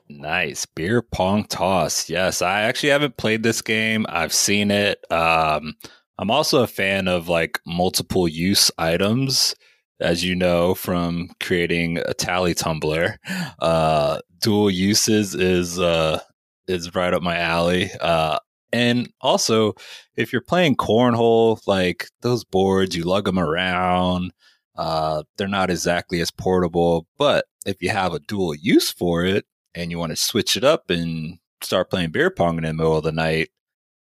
Nice beer pong toss. Yes, I actually haven't played this game. I've seen it. Um, I'm also a fan of like multiple use items, as you know from creating a tally tumbler. Uh, dual uses is uh, is right up my alley. Uh, and also, if you're playing cornhole, like those boards, you lug them around. Uh, they're not exactly as portable, but if you have a dual use for it and you want to switch it up and start playing beer pong in the middle of the night,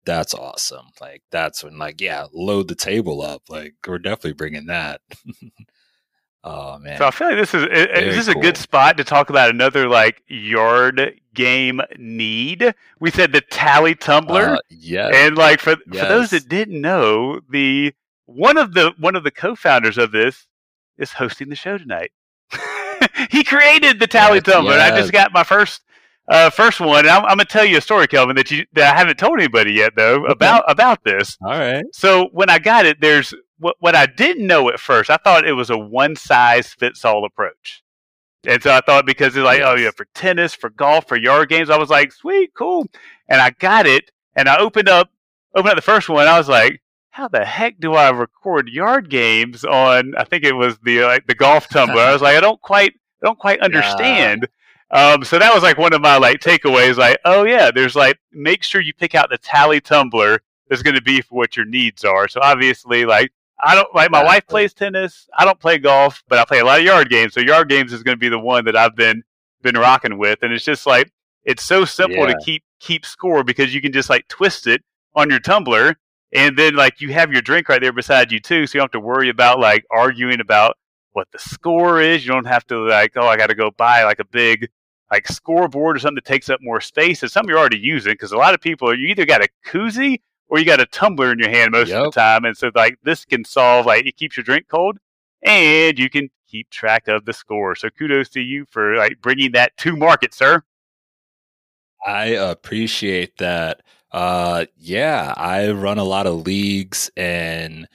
that's awesome. Like that's when, like, yeah, load the table up. Like we're definitely bringing that. oh man, So I feel like this is i- is Very this a good spot to talk about another like yard game need. We said the tally tumbler. Uh, yeah, And like for for those that didn't know, the one of the one of the co-founders of this is hosting the show tonight. he created the tally Yes, tumbler. and I just got my first uh, first one. And I'm, I'm gonna tell you a story, Kelvin, that you that I haven't told anybody yet though Okay. about about this. all right. So when I got it, there's what what I didn't know at first. I thought it was a one size fits all approach. And so I thought because it's like, oh yeah, for tennis, for golf, for yard games, I was like, sweet, cool. And I got it, and I opened up opened up the first one. I was like, how the heck do I record yard games on? I think it was the like the golf tumbler. I was like, I don't quite I don't quite understand. Um, so that was like one of my like takeaways. Like, oh yeah, there's like make sure you pick out the tally tumbler that's going to be for what your needs are. So obviously, like I don't like my wife plays tennis. I don't play golf, but I play a lot of yard games. So yard games is going to be the one that I've been been rocking with, and it's just like it's so simple Yeah. to keep keep score because you can just like twist it on your tumbler, and then like you have your drink right there beside you too, so you don't have to worry about like arguing about what the score is. You don't have to like oh I got to go buy like a big like scoreboard or something that takes up more space. It's something you're already using because a lot of people you either got a koozie or you got a tumbler in your hand most of the time, and so like this can solve like it keeps your drink cold and you can keep track of the score. So kudos to you for like bringing that to market, sir. I appreciate that. Uh, yeah, I run a lot of leagues, and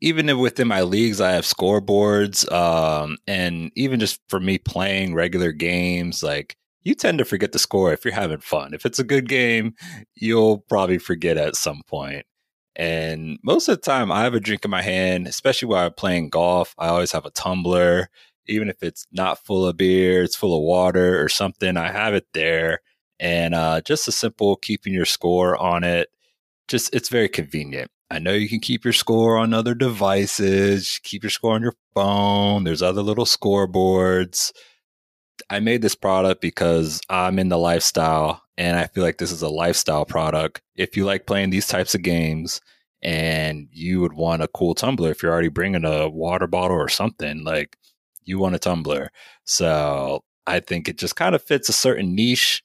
even within my leagues, I have scoreboards. Um, and even just for me playing regular games, like you tend to forget the score if you're having fun. If it's a good game, you'll probably forget at some point. And most of the time, I have a drink in my hand, especially while I'm playing golf. I always have a tumbler, even if it's not full of beer, it's full of water or something. I have it there and uh, just a simple keeping your score on it just it's very convenient. I know you can keep your score on other devices, keep your score on your phone. There's other little scoreboards. I made this product because I'm in the lifestyle and I feel like this is a lifestyle product. If you like playing these types of games and you would want a cool tumbler, if you're already bringing a water bottle or something, like you want a tumbler. So I think it just kind of fits a certain niche.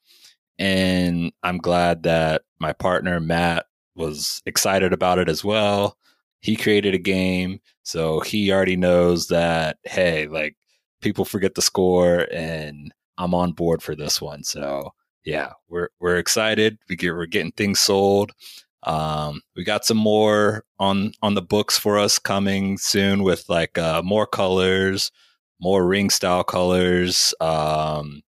And I'm glad that my partner, Matt, was excited about it as well. He created a game. So he already knows that, hey, like people forget the score and I'm on board for this one. So yeah, we're we're excited. We get we're getting things sold. Um, we got some more on on the books for us coming soon with like uh, more colors, more ring style colors, um,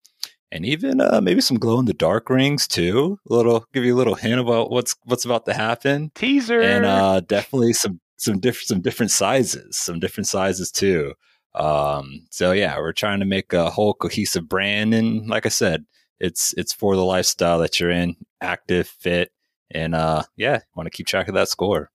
and even uh, maybe some glow in the dark rings too. A little give you a little hint about what's what's about to happen. Teaser and uh, definitely some some different some different sizes, some different sizes too. Um, so yeah, we're trying to make a whole cohesive brand, and like I said, it's it's for the lifestyle that you're in, active, fit, and uh, yeah, want to keep track of that score.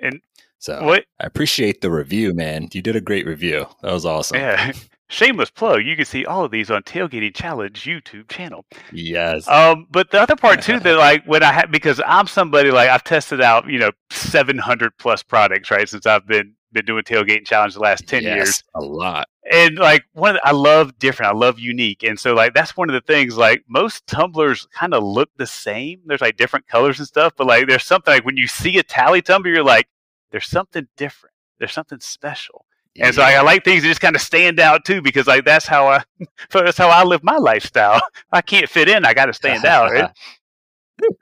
And so what I appreciate the review, man. You did a great review. That was awesome. Yeah. Shameless plug. You can see all of these on Tailgating Challenge YouTube channel. Yes. Um, but the other part too that like when I had because I'm somebody like I've tested out you know 700 plus products right since I've been been doing tailgating challenge the last 10 yes, years a lot and like one the, i love different i love unique and so like that's one of the things like most tumblers kind of look the same there's like different colors and stuff but like there's something like when you see a tally tumbler you're like there's something different there's something special and so like, I like things that just kind of stand out too, because like that's how I that's how I live my lifestyle. I can't fit in; I got to stand out. Right?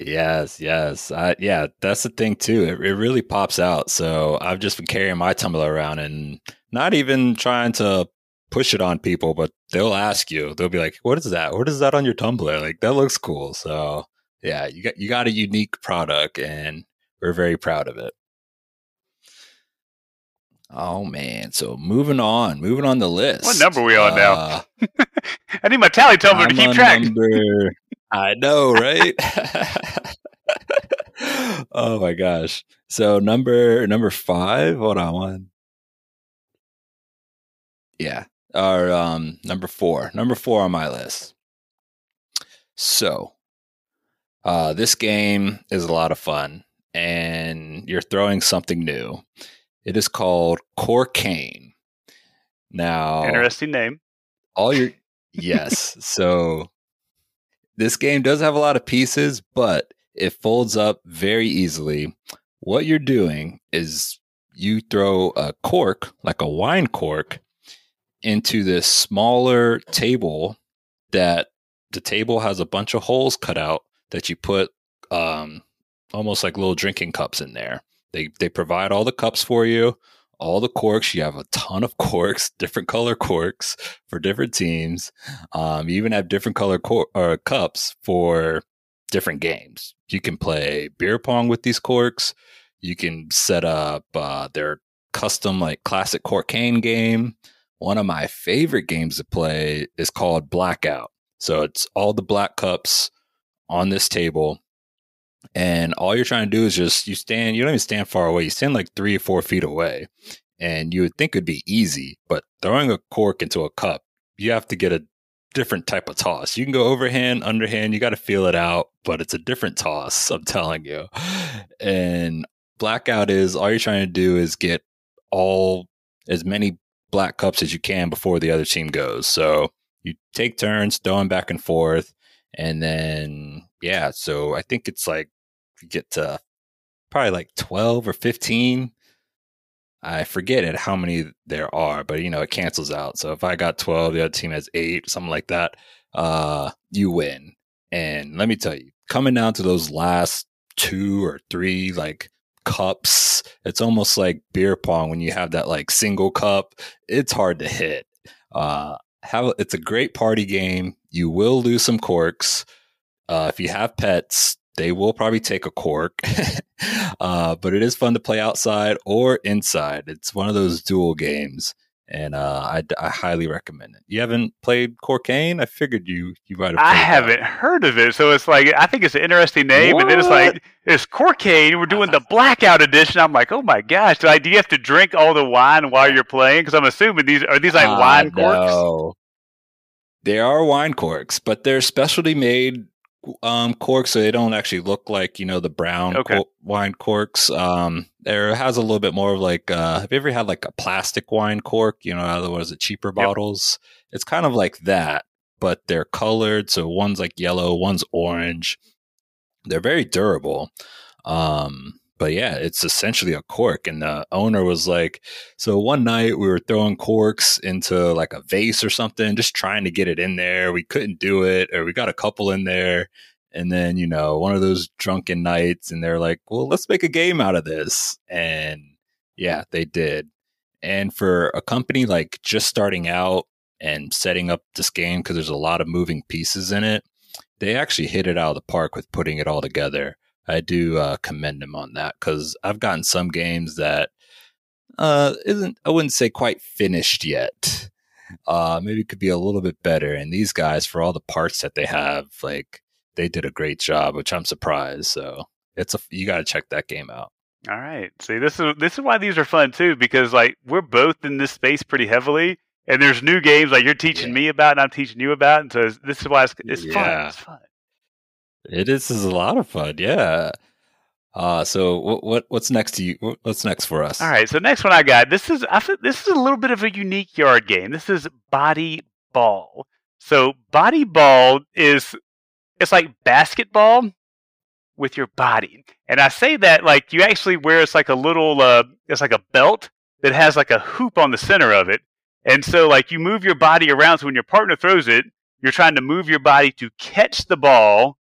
yes, yes. yeah, that's the thing too. It, it really pops out. So I've just been carrying my tumbler around and not even trying to push it on people, but they'll ask you. They'll be like, "What is that? What is that on your tumbler? Like that looks cool." So yeah, you got you got a unique product, and we're very proud of it. Oh man! So moving on, moving on the list. What number are we on uh, now? I need my tally tumbler I'm to keep track. Number, I know, right? oh my gosh! So number number five. Hold on one. Yeah, our um number four. Number four on my list. So, uh, this game is a lot of fun, and you're throwing something new. It is called Coarcane. Now, interesting name. All your yes. so this game does have a lot of pieces, but it folds up very easily. What you're doing is you throw a cork, like a wine cork, into this smaller table that the table has a bunch of holes cut out that you put um, almost like little drinking cups in there. They they provide all the cups for you, all the corks. You have a ton of corks, different color corks for different teams. Um, you even have different color cor- or cups for different games. You can play beer pong with these corks. You can set up uh, their custom like classic Coarcane game. One of my favorite games to play is called Blackout. So it's all the black cups on this table and all you're trying to do is just you stand you don't even stand far away. You stand like three or four feet away and you would think it'd be easy but throwing a cork into a cup you have to get a different type of toss. You can go overhand underhand you got to feel it out but it's a different toss i'm telling you. And blackout is all you're trying to do is get all as many black cups as you can before the other team goes. So you take turns throwing back and forth and then yeah so i think it's like get to probably like 12 or 15 i forget it how many there are but you know it cancels out. So if i got 12 the other team has 8 something like that uh you win. And let me tell you coming down to those last two or three like cups it's almost like beer pong when you have that like single cup. It's hard to hit. Uh have it's a great party game. You will lose some corks. Uh, if you have pets they will probably take a cork. uh, but it is fun to play outside or inside. It's one of those dual games. and uh, I, I highly recommend it. You haven't played Corkane? I figured you you might have. I haven't that. heard of it, so it's like I think it's an interesting name, and then it's like it's Corkane. We're doing the blackout edition. I'm like, oh my gosh! Like, do you have to drink all the wine while you're playing? Because I'm assuming these are these like Ah, wine corks. no. They are wine corks, but they're specialty made um, corks, so they don't actually look like you know the brown Okay. cor- wine corks. Um, there has a little bit more of like. Uh, have you ever had like a plastic wine cork? You know, otherwise the cheaper bottles. It's kind of like that, but they're colored. So one's like yellow, one's orange. They're very durable. Um, but yeah, it's essentially a cork. And the owner was like, so one night we were throwing corks into like a vase or something, just trying to get it in there. We couldn't do it, or we got a couple in there. And then, you know, one of those drunken nights, and they're like, well, let's make a game out of this. And yeah, they did. And for a company like just starting out and setting up this game, because there's a lot of moving pieces in it, they actually hit it out of the park with putting it all together. I do uh, commend them on that because I've gotten some games that uh, isn't I wouldn't say quite finished yet. Uh, maybe it could be a little bit better. And these guys, for all the parts that they have, like they did a great job, which I'm surprised. So it's a you got to check that game out. All right. See, this is this is why these are fun too, because like we're both in this space pretty heavily, and there's new games like you're teaching Yeah. me about, and I'm teaching you about, and so this is why it's, it's fun. It's fun. It is, is a lot of fun, yeah. Uh, so what, what what's next to you? What's next for us? All right. So next one I got. This is I this is a little bit of a unique yard game. This is body ball. So body ball is it's like basketball with your body. And I say that like you actually wear it's like a little uh it's like a belt that has like a hoop on the center of it. And so like you move your body around so when your partner throws it, you're trying to move your body to catch the ball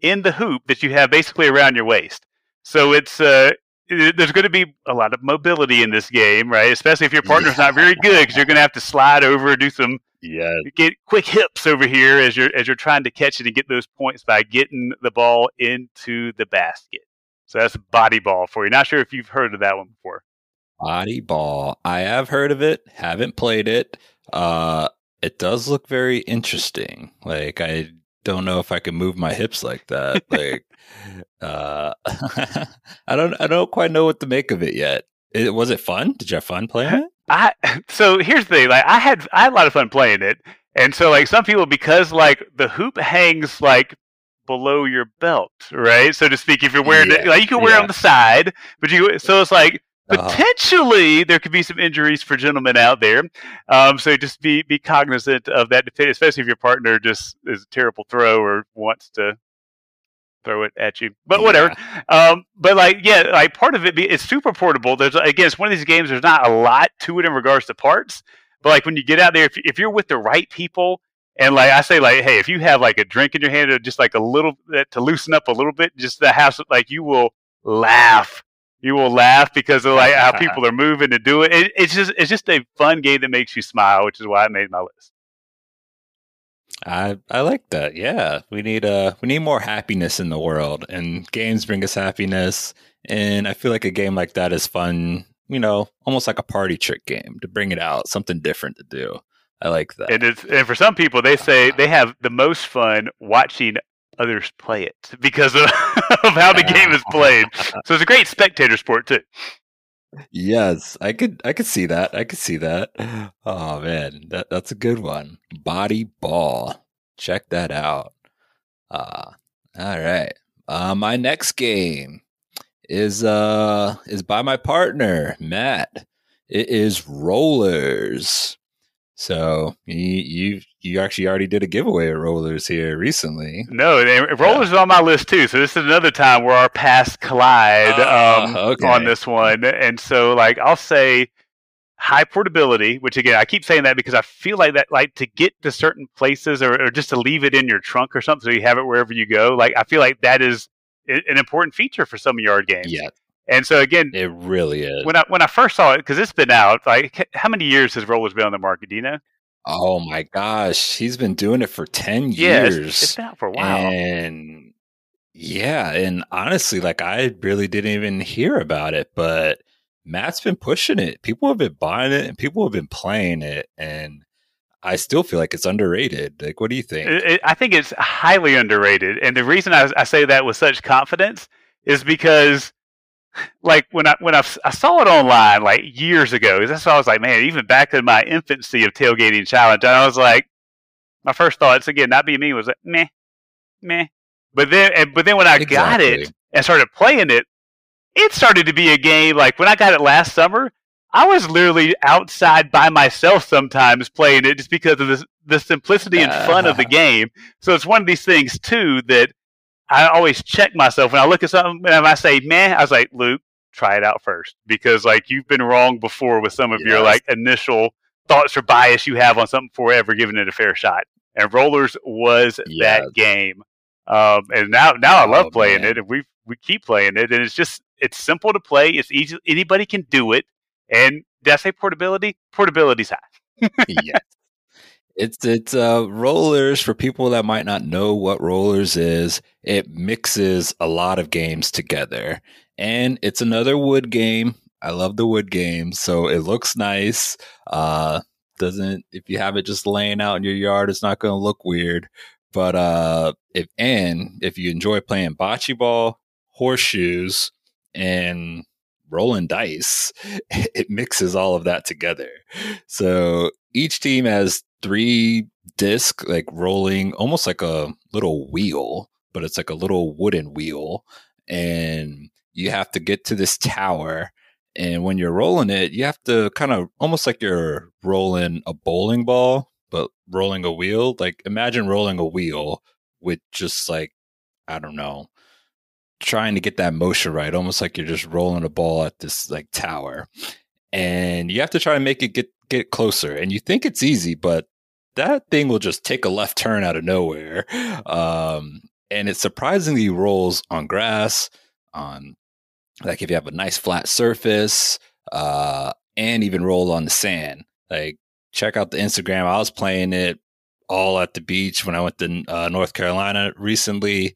in the hoop that you have basically around your waist. So it's uh there's going to be a lot of mobility in this game, right? Especially if your partner's not very good because you're going to have to slide over, do some Yeah, get quick hips over here as you're as you're trying to catch it and get those points by getting the ball into the basket. So that's body ball for you. Not sure if you've heard of that one before. Body ball. I have heard of it, haven't played it. Uh it does look very interesting. Like I don't know if I can move my hips like that. Like uh I don't I don't quite know what to make of it yet. It, was it fun? Did you have fun playing it? I so here's the thing. Like I had I had a lot of fun playing it, and so like some people because like the hoop hangs like below your belt, right? So to speak, if you're wearing it, like you can wear it on the side, but you so it's like. Potentially there could be some injuries for gentlemen out there. Um, so just be be cognizant of that, especially if your partner just is a terrible throw or wants to throw it at you. But whatever. Um, but like yeah, like part of it be it's super portable. There's again, it's one of these games. There's not a lot to it in regards to parts, but like when you get out there, if if you're with the right people. And like I say, like, hey, if you have like a drink in your hand or just like a little to loosen up a little bit, just to have some, like you will laugh you will laugh because of like how people are moving to do it. it. It's just it's just a fun game that makes you smile, which is why I made my list. I I like that. Yeah, we need uh we need more happiness in the world, and games bring us happiness. And I feel like a game like that is fun. You know, almost like a party trick game to bring it out, something different to do. I like that. And it's and for some people they say they have the most fun watching others play it because of, of how the game is played. So it's a great spectator sport too. Yes, I could I could see that. I could see that. Oh man, that that's a good one. Body ball. Check that out. Uh all right. Uh my next game is uh is by my partner, Matt. It is rollers. So you you you actually already did a giveaway of rollers here recently. No, rollers is on my list too. So this is another time where our paths collide Ah, um, okay. on this one. And so, like, I'll say high portability, which again, I keep saying that because I feel like that, like, to get to certain places or, or just to leave it in your trunk or something so you have it wherever you go. Like, I feel like that is an important feature for some yard games. Yeah, And so again, it really is. when I when I first saw it, because it's been out, like, how many years has rollers been on the market? Do you know? Oh my gosh, he's been doing it for 10 Yeah, it's- years. it's been out for a while. And yeah, and honestly, like I really didn't even hear about it, but Matt's been pushing it. People have been buying it and people have been playing it. And I still feel like it's underrated. Like, what do you think? It, it, I think it's highly underrated. And the reason I, I say that with such confidence is because like when I when I, I saw it online like years ago, that's why I was like, man, even back in my infancy of tailgating challenge, and I was like, my first thoughts again, not being me, was like, meh, meh. But then, but then when I exactly. got it and started playing it, it started to be a game. Like when I got it last summer, I was literally outside by myself sometimes playing it just because of the the simplicity and fun of the game. So it's one of these things too that I always check myself when I look at something and I say, "Man," I was like, "Luke, try it out first because like you've been wrong before with some of yes. your like initial thoughts or bias you have on something before ever giving it a fair shot." And Rollers was yes. that game, um, and now now I love oh, playing man. it, and we we keep playing it, and it's just it's simple to play. It's easy; anybody can do it. And did I say portability? Portability's high. yes. It's it's uh, rollers for people that might not know what rollers is. It mixes a lot of games together, and it's another wood game. I love the wood game, so it looks nice. Uh, doesn't if you have it just laying out in your yard, it's not going to look weird. But uh, if and if you enjoy playing bocce ball, horseshoes, and rolling dice, it mixes all of that together. So each team has three disc like rolling almost like a little wheel, but it's like a little wooden wheel. And you have to get to this tower. And when you're rolling it, you have to kind of almost like you're rolling a bowling ball, but rolling a wheel. Like imagine rolling a wheel with just like, I don't know, trying to get that motion right, almost like you're just rolling a ball at this like tower. And you have to try to make it get get closer. And you think it's easy, but that thing will just take a left turn out of nowhere. Um, and it surprisingly rolls on grass, on like if you have a nice flat surface, uh, and even roll on the sand. Like check out the Instagram. I was playing it all at the beach when I went to uh, North Carolina recently,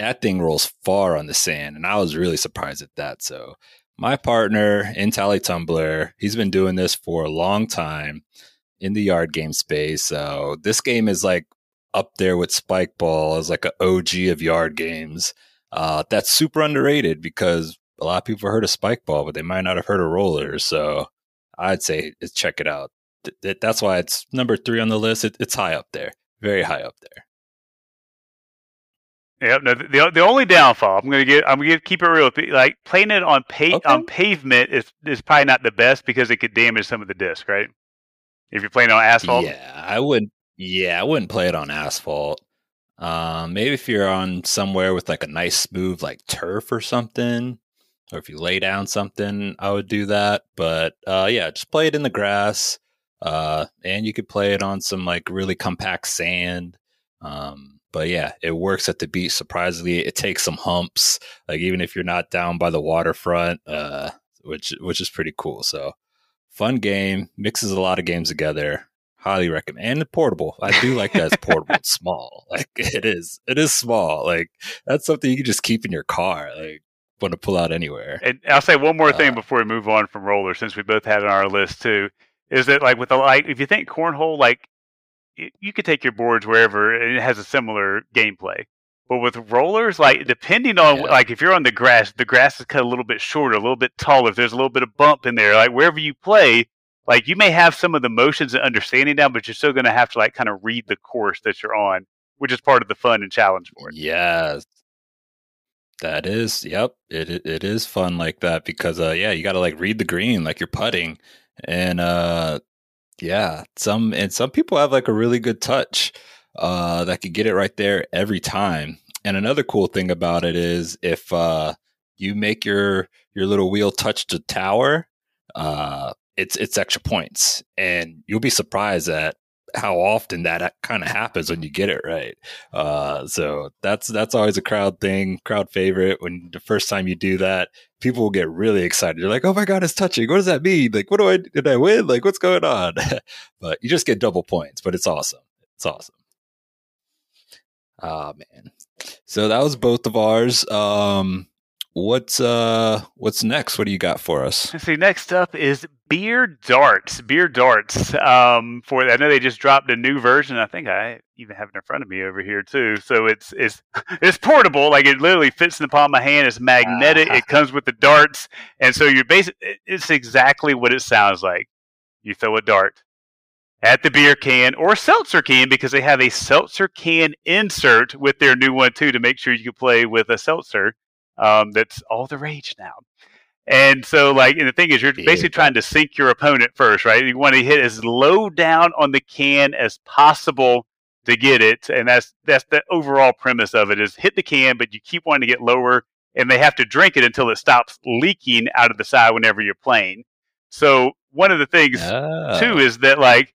that thing rolls far on the sand, and I was really surprised at that. So my partner in Tally Tumbler, he's been doing this for a long time in the yard game space. So this game is like up there with Spike Ball as like an OG of yard games. Uh, that's super underrated because a lot of people have heard of Spike Ball, but they might not have heard of Rollers. So I'd say check it out. That's why it's number three on the list. it's high up there, very high up there. Yep. No, the the only downfall I'm gonna get I'm gonna keep it real. Like playing it on pa- okay. on pavement is is probably not the best because it could damage some of the disc, right? If you're playing on asphalt. Yeah, I would. Yeah, I wouldn't play it on asphalt. Um, maybe if you're on somewhere with like a nice smooth like turf or something, or if you lay down something, I would do that. But uh, yeah, just play it in the grass. Uh, and you could play it on some like really compact sand. Um, but yeah, it works at the beach. Surprisingly, it takes some humps, like even if you're not down by the waterfront, uh, which which is pretty cool. So fun game, mixes a lot of games together. Highly recommend. And portable. I do like that it's portable. It's small. Like it is. It is small. Like that's something you can just keep in your car. Like want to pull out anywhere. And I'll say one more thing uh, before we move on from roller, since we both had it on our list too, is that like with the like if you think cornhole, like you could take your boards wherever and it has a similar gameplay. But with rollers, like depending on yeah. like if you're on the grass, the grass is cut a little bit shorter, a little bit taller. If there's a little bit of bump in there, like wherever you play, like you may have some of the motions and understanding down, but you're still going to have to like kind of read the course that you're on, which is part of the fun and challenge for it. Yes, that is. Yep, it it is fun like that because uh yeah, you got to like read the green like you're putting, and uh yeah, some and some people have like a really good touch uh, that could get it right there every time. And another cool thing about it is if uh, you make your your little wheel touch the tower, uh, it's it's extra points, and you'll be surprised at how often that kind of happens when you get it right. Uh, so that's that's always a crowd thing, crowd favorite. When the first time you do that, people will get really excited. They're like, "Oh my god, it's touching! What does that mean? Like, what do I did I win? Like, what's going on?" but you just get double points. But it's awesome. It's awesome. Ah oh, man. So that was both of ours. Um, what's uh what's next? What do you got for us? See, next up is Beer Darts. Beer Darts. Um, for I know they just dropped a new version. I think I even have it in front of me over here too. So it's it's it's portable. Like it literally fits in the palm of my hand. It's magnetic. it comes with the darts, and so you're basically it's exactly what it sounds like. You throw a dart at the beer can or seltzer can because they have a seltzer can insert with their new one too to make sure you can play with a seltzer. Um, that's all the rage now. And so, like, and the thing is, you're basically trying to sink your opponent first, right? You want to hit as low down on the can as possible to get it, and that's that's the overall premise of it: is hit the can, but you keep wanting to get lower, and they have to drink it until it stops leaking out of the side whenever you're playing. So one of the things oh. too is that like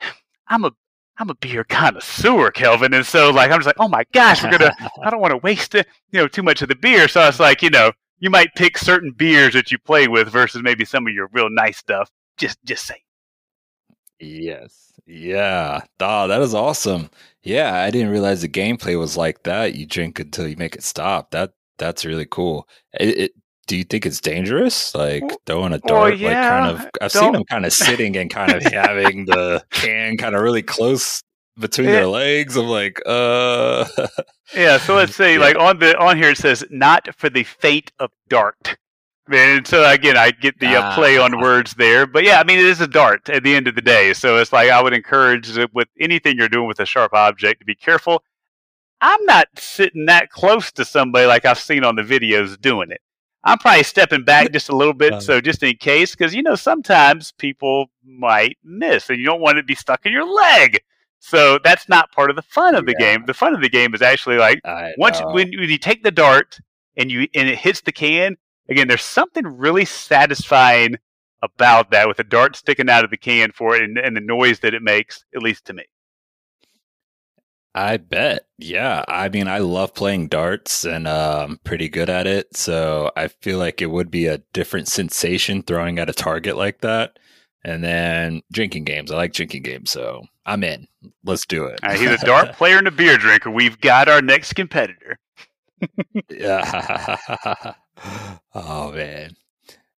I'm a I'm a beer connoisseur, Kelvin, and so like I'm just like, oh my gosh, we're gonna. I don't want to waste it, you know, too much of the beer. So it's like, you know, you might pick certain beers that you play with versus maybe some of your real nice stuff. Just just say. Yes. Yeah. Oh, that is awesome. Yeah, I didn't realize the gameplay was like that. You drink until you make it stop. That that's really cool. It, it do you think it's dangerous? Like throwing a dart, well, yeah, like kind of. I've don't. seen them kind of sitting and kind of having the can kind of really close between their legs. I'm like, uh. yeah. So let's say, yeah. like on the on here, it says not for the fate of dart. And so again, I get the uh, play on ah. words there, but yeah, I mean, it is a dart at the end of the day. So it's like I would encourage with anything you're doing with a sharp object to be careful. I'm not sitting that close to somebody like I've seen on the videos doing it. I'm probably stepping back just a little bit, so just in case, because you know sometimes people might miss, and you don't want to be stuck in your leg. So that's not part of the fun of the yeah. game. The fun of the game is actually like I once when, when you take the dart and you and it hits the can. Again, there's something really satisfying about that with the dart sticking out of the can for it and, and the noise that it makes, at least to me. I bet. Yeah. I mean, I love playing darts and uh, I'm pretty good at it. So I feel like it would be a different sensation throwing at a target like that. And then drinking games. I like drinking games. So I'm in. Let's do it. Right, he's a dart player and a beer drinker. We've got our next competitor. yeah. oh, man.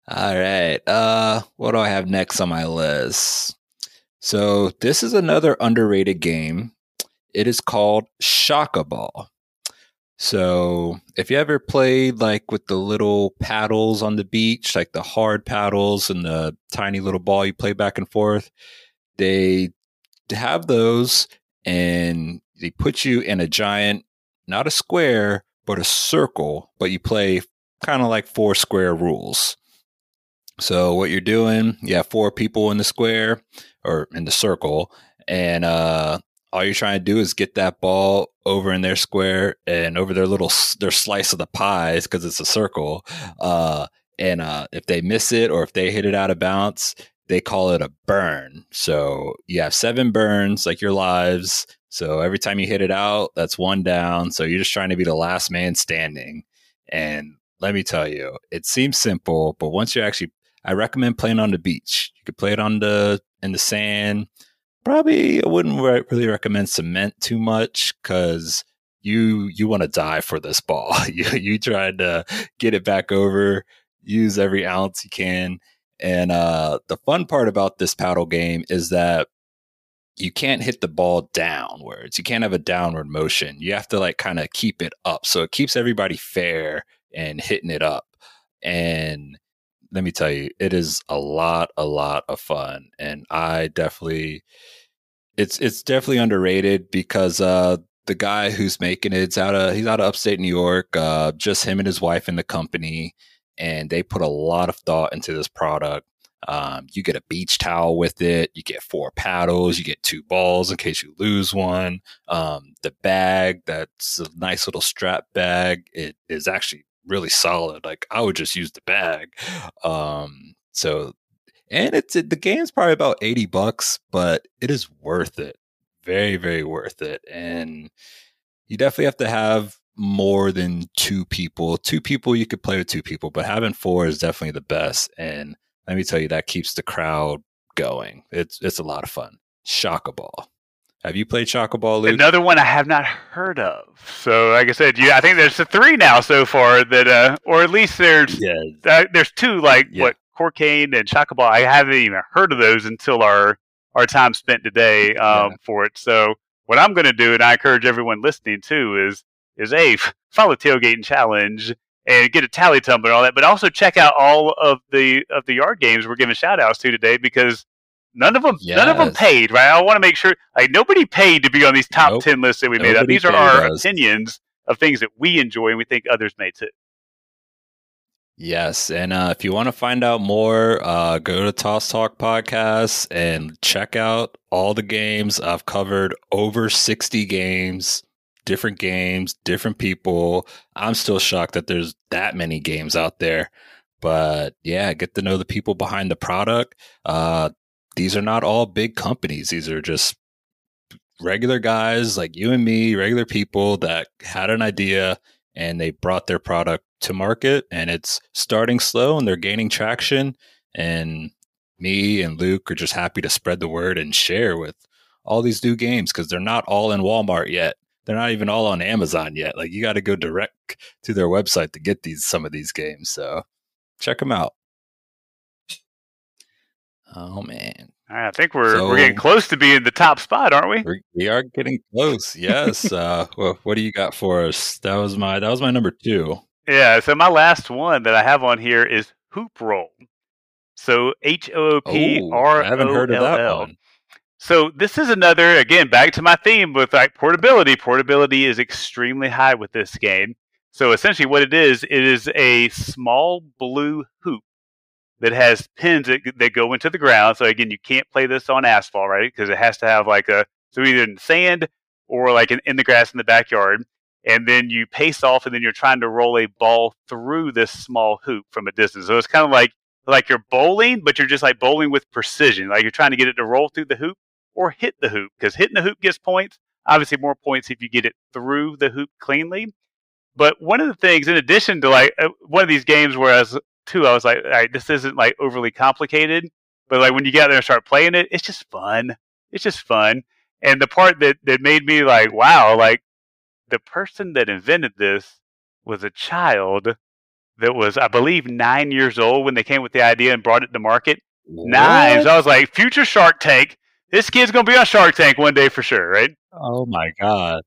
All right. Uh, what do I have next on my list? So this is another underrated game it is called Shaka Ball. So if you ever played like with the little paddles on the beach, like the hard paddles and the tiny little ball you play back and forth, they have those and they put you in a giant, not a square, but a circle, but you play kind of like four square rules. So what you're doing, you have four people in the square or in the circle, and uh, all you're trying to do is get that ball over in their square and over their little their slice of the pies because it's a circle. Uh, and uh, if they miss it or if they hit it out of bounds, they call it a burn. So you have seven burns, like your lives. So every time you hit it out, that's one down. So you're just trying to be the last man standing. And let me tell you, it seems simple, but once you're actually, I recommend playing on the beach. You could play it on the in the sand probably I wouldn't re- really recommend cement too much because you you want to die for this ball. you you try to get it back over, use every ounce you can. And uh, the fun part about this paddle game is that you can't hit the ball downwards. You can't have a downward motion. You have to like kind of keep it up. So it keeps everybody fair and hitting it up. And let me tell you, it is a lot, a lot of fun, and I definitely, it's it's definitely underrated because uh, the guy who's making it, it's out of he's out of upstate New York. Uh, just him and his wife in the company, and they put a lot of thought into this product. Um, you get a beach towel with it. You get four paddles. You get two balls in case you lose one. Um, the bag, that's a nice little strap bag. It is actually really solid. Like I would just use the bag. Um, so, and it's the game's probably about eighty bucks, but it is worth it. Very, very worth it. And you definitely have to have more than two people. Two people you could play with two people, but having four is definitely the best. And let me tell you, that keeps the crowd going. It's it's a lot of fun. Shaka Ball. Have you played Shaka Ball, Luke? Another one I have not heard of. So, like I said, yeah, I think there's three now so far that, uh, or at least there's yes. uh, there's two like Yeah. what Corcane and Shaka Ball. I haven't even heard of those until our our time spent today um, Yeah. for it. So, what I'm going to do, and I encourage everyone listening too, is is a follow tailgating challenge and get a tally tumbler and all that, but also check out all of the of the yard games we're giving shout outs to today because none of them none of them paid right i want to make sure like nobody paid to be on these top Nope. 10 lists that we made up these are our us. opinions of things that we enjoy and we think others may too Yes, and uh, if you want to find out more, uh, go to Toss Talk Podcast and check out all the games. I've covered over 60 games, different games, different people. I'm still shocked that there's that many games out there. But yeah, get to know the people behind the product. Uh, these are not all big companies. These are just regular guys like you and me, regular people that had an idea and they brought their product to market and it's starting slow and they're gaining traction and me and Luke are just happy to spread the word and share with all these new games because they're not all in Walmart yet. They're not even all on Amazon yet. Like you got to go direct to their website to get these some of these games. So check them out. Oh man, right i think we're So- we're getting close to being the top spot aren't we We're, getting close. Yes. uh, well, what do you got for us? That was my that was my number two. yeah so my last one that i have on here is hoop roll so Oh, haven't heard of that R O L L. one. So this is another again back to my theme with like portability. Portability is extremely high with this game. So essentially, what it is, it is a small blue hoop that has pins that, that go into the ground. So again, you can't play this on asphalt, right? Because it has to have like a so either in sand or like in, in the grass in the backyard. And then you pace off, and then you're trying to roll a ball through this small hoop from a distance. So it's kind of like like you're bowling, but you're just like bowling with precision. Like you're trying to get it to roll through the hoop or hit the hoop because hitting the hoop gets points. Obviously, more points if you get it through the hoop cleanly. But one of the things, in addition to like uh, one of these games where I was too, I was like, all right, this isn't like overly complicated. But like when you get out there and start playing it, it's just fun. It's just fun. And the part that that made me like, wow, like the person that invented this was a child that was, I believe, nine years old when they came with the idea and brought it to market. Nine. So I was like, future Shark Tank. This kid's gonna be on Shark Tank one day for sure, right? Oh my god.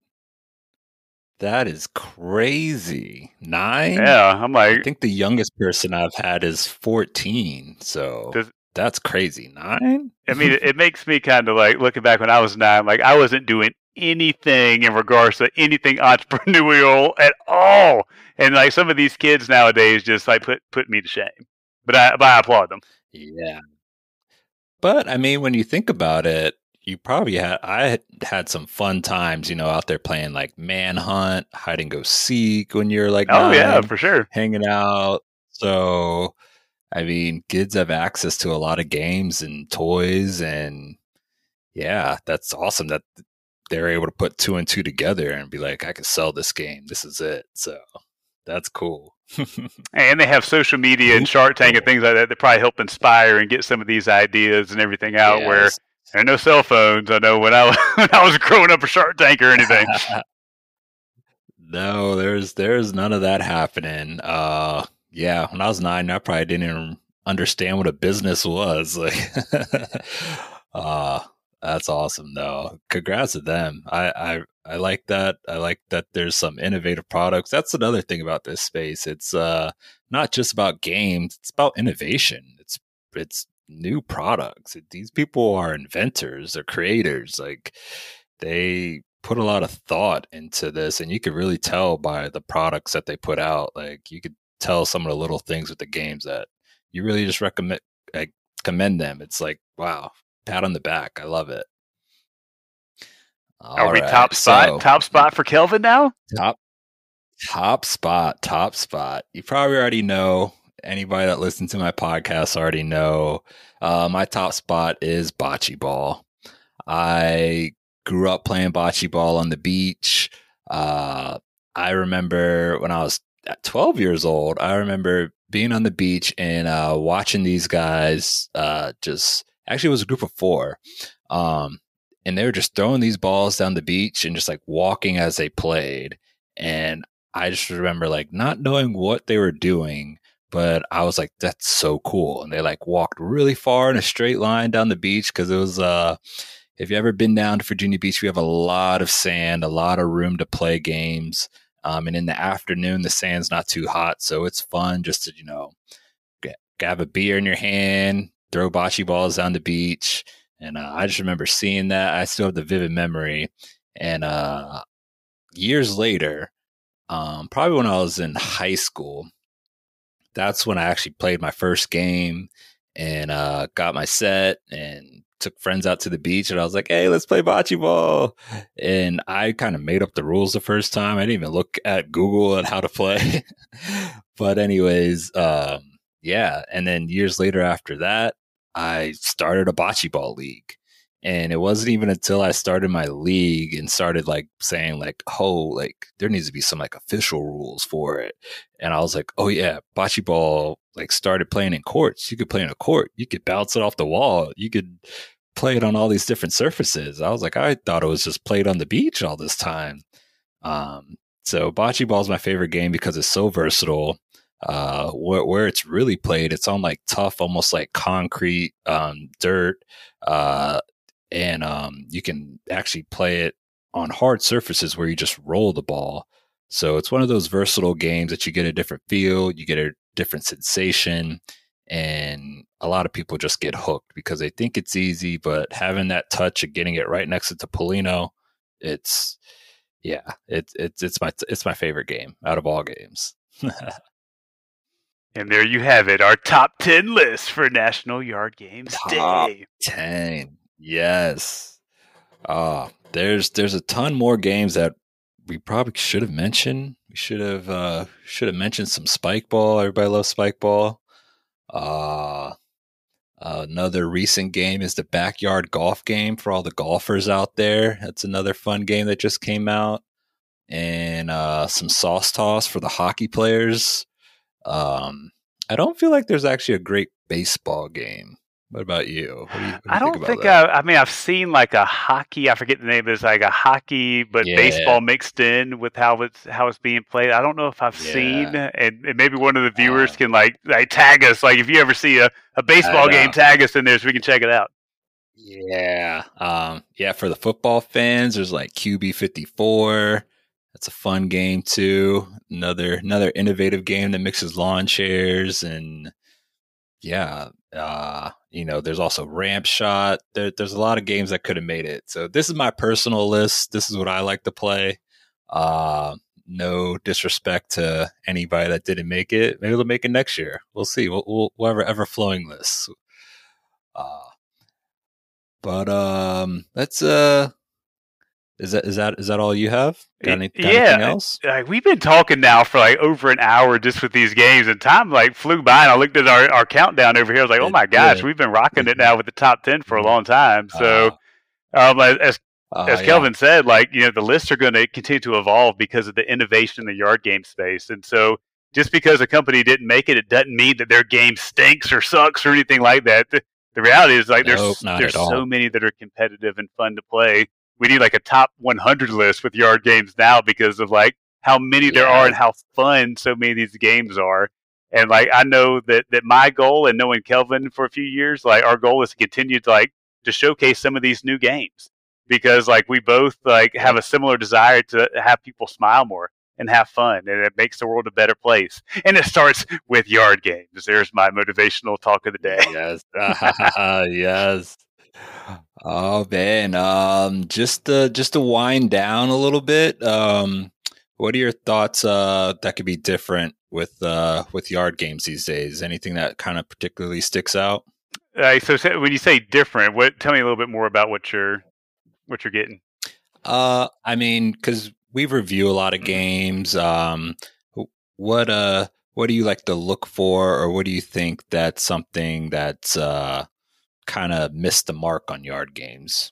That is crazy. Nine? Yeah. I'm like. I think the youngest person I've had is 14. So Does- that's crazy. Nine? I mean, it, it makes me kind of like looking back when I was nine, like I wasn't doing anything in regards to anything entrepreneurial at all. And like some of these kids nowadays just like put put me to shame. But I but I applaud them. Yeah. But I mean, when you think about it, you probably had, I had had some fun times, you know, out there playing like Manhunt, hide and go seek when you're like, Oh yeah, for sure. hanging out. So, I mean, kids have access to a lot of games and toys, and yeah, that's awesome that they're able to put two and two together and be like, I can sell this game. This is it. So, that's cool. And they have social media and Shark Tank and things like that that probably help inspire and get some of these ideas and everything out where Yes. Are no cell phones. I know when I was when I was growing up a Shark Tank or anything. no, there's there's none of that happening. Uh yeah, when I was nine, I probably didn't even understand what a business was. Like uh that's awesome though. Congrats to them. I, I I like that. I like that there's some innovative products. That's another thing about this space. It's uh not just about games, it's about innovation. It's it's new products. These people are inventors, they're creators. Like they put a lot of thought into this and you could really tell by the products that they put out. Like you could tell some of the little things with the games that you really just recommend like commend them. It's like, wow, pat on the back. I love it. Are we right, top spot? so- top spot for Kelvin now? Top top spot, top spot. You probably already know. Anybody that listens to my podcast already know. Uh, my top spot is bocce ball. I grew up playing bocce ball on the beach. Uh, I remember when I was at 12 years old, I remember being on the beach and uh, watching these guys uh, just actually it was a group of four. Um, and they were just throwing these balls down the beach and just like walking as they played. And I just remember like not knowing what they were doing, but I was like, that's so cool. And they like walked really far in a straight line down the beach because it was, uh, if you ever been down to Virginia Beach, we have a lot of sand, a lot of room to play games. Um, and in the afternoon, the sand's not too hot. So it's fun just to, you know, get, have a beer in your hand, throw bocce balls down the beach. And uh, I just remember seeing that. I still have the vivid memory. And uh, years later, um, probably when I was in high school, that's when I actually played my first game and uh, got my set and took friends out to the beach and I was like, hey, let's play bocce ball. And I kind of made up the rules the first time. I didn't even look at Google and how to play. but, anyways, um, yeah. And then years later after that, I started a bocce ball league. And it wasn't even until I started my league and started like saying like, oh, like there needs to be some like official rules for it. And I was like, oh yeah, bocce ball like started playing in courts. You could play in a court. You could bounce it off the wall. You could play it on all these different surfaces. I was like, I thought it was just played on the beach all this time. Um, so bocce ball is my favorite game because it's so versatile. Uh, where, where, it's really played, it's on like tough, almost like concrete, um, dirt, uh, and um, you can actually play it on hard surfaces where you just roll the ball. So it's one of those versatile games that you get a different feel, you get a different sensation, and a lot of people just get hooked because they think it's easy, but having that touch and getting it right next to Topolino, it's yeah, it's it's it's my it's my favorite game out of all games. and there you have it, our top ten list for National Yard Games top Day. Ten, yes. Uh there's there's a ton more games that we probably should have mentioned. We should have uh should have mentioned some spike ball. Everybody loves spike ball. Uh, another recent game is the backyard golf game for all the golfers out there. That's another fun game that just came out. And uh, some sauce toss for the hockey players. Um, I don't feel like there's actually a great baseball game. What about you? What do you, what do you I don't think, think I, I, mean I've seen like a hockey. I forget the name. It's like a hockey, but yeah. baseball mixed in with how it's how it's being played. I don't know if I've yeah. seen, and, and, maybe one of the viewers uh, can like like tag us. Like if you ever see a, a baseball game, tag us in there so we can check it out. Yeah, um, yeah. For the football fans, there's like QB fifty four. That's a fun game too. Another another innovative game that mixes lawn chairs and yeah, uh, you know, there's also Ramp Shot. There, there's a lot of games that could have made it. So this is my personal list. This is what I like to play. Uh, no disrespect to anybody that didn't make it. Maybe they'll make it next year. We'll see. We'll, we'll, we'll have ever flowing list. Uh, but um, let's uh, is that is that is that all you have? Got, any, got yeah, else? Like we've been talking now for like over an hour just with these games, and time like flew by. And I looked at our, our countdown over here. I was like, "Oh my gosh, we've been rocking it now with the top ten for a long time." So, uh, um, as uh, as Kelvin yeah. said, like you know, the lists are going to continue to evolve because of the innovation in the yard game space, and so just because a company didn't make it, it doesn't mean that their game stinks or sucks or anything like that. The, the reality is like nope, there's there's so many that are competitive and fun to play we need like a top 100 list with yard games now because of like how many there are and how fun so many of these games are. And like I know that that my goal and knowing Kelvin for a few years, like our goal is to continue to like to showcase some of these new games because like we both like have a similar desire to have people smile more and have fun and it makes the world a better place. And it starts with yard games. There's my motivational talk of the day. Yes. Yes Oh man, um, just to, just to wind down a little bit. Um, what are your thoughts uh, that could be different with uh, with yard games these days? Anything that kind of particularly sticks out? Uh, so, when you say different, what? Tell me a little bit more about what you're what you're getting. Uh, I mean, because we review a lot of mm-hmm. games. Um, what uh, what do you like to look for, or what do you think that's something that's uh kind of missed the mark on yard games?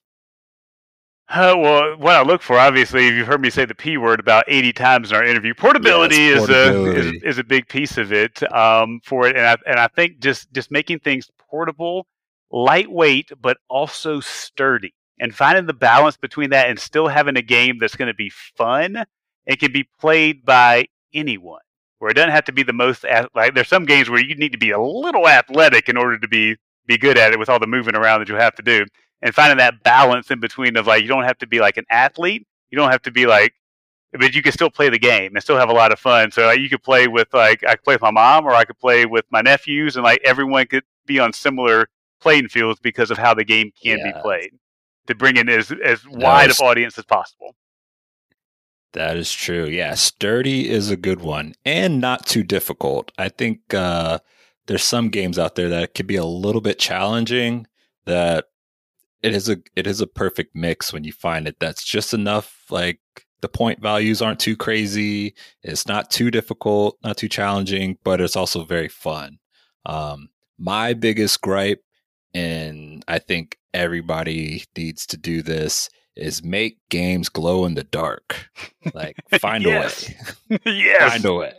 Uh, well, what I look for, obviously, if you've heard me say the P word about 80 times in our interview, portability, yes, portability. Is, a, is, is a big piece of it um, for it. And I, and I think just, just making things portable, lightweight, but also sturdy. and finding the balance between that and still having a game that's going to be fun and can be played by anyone. Where it doesn't have to be the most like there's some games where you need to be a little athletic in order to be be good at it with all the moving around that you have to do. And finding that balance in between of like you don't have to be like an athlete, you don't have to be like but you can still play the game and still have a lot of fun. So like, you could play with like I could play with my mom or I could play with my nephews and like everyone could be on similar playing fields because of how the game can yeah. be played to bring in as as wide of audience as possible. That is true. Yeah, sturdy is a good one and not too difficult. I think uh, there's some games out there that could be a little bit challenging. That it is a it is a perfect mix when you find it. That's just enough. Like the point values aren't too crazy. It's not too difficult, not too challenging, but it's also very fun. Um, my biggest gripe, and I think everybody needs to do this is make games glow in the dark. Like find a way. yes. Find a way.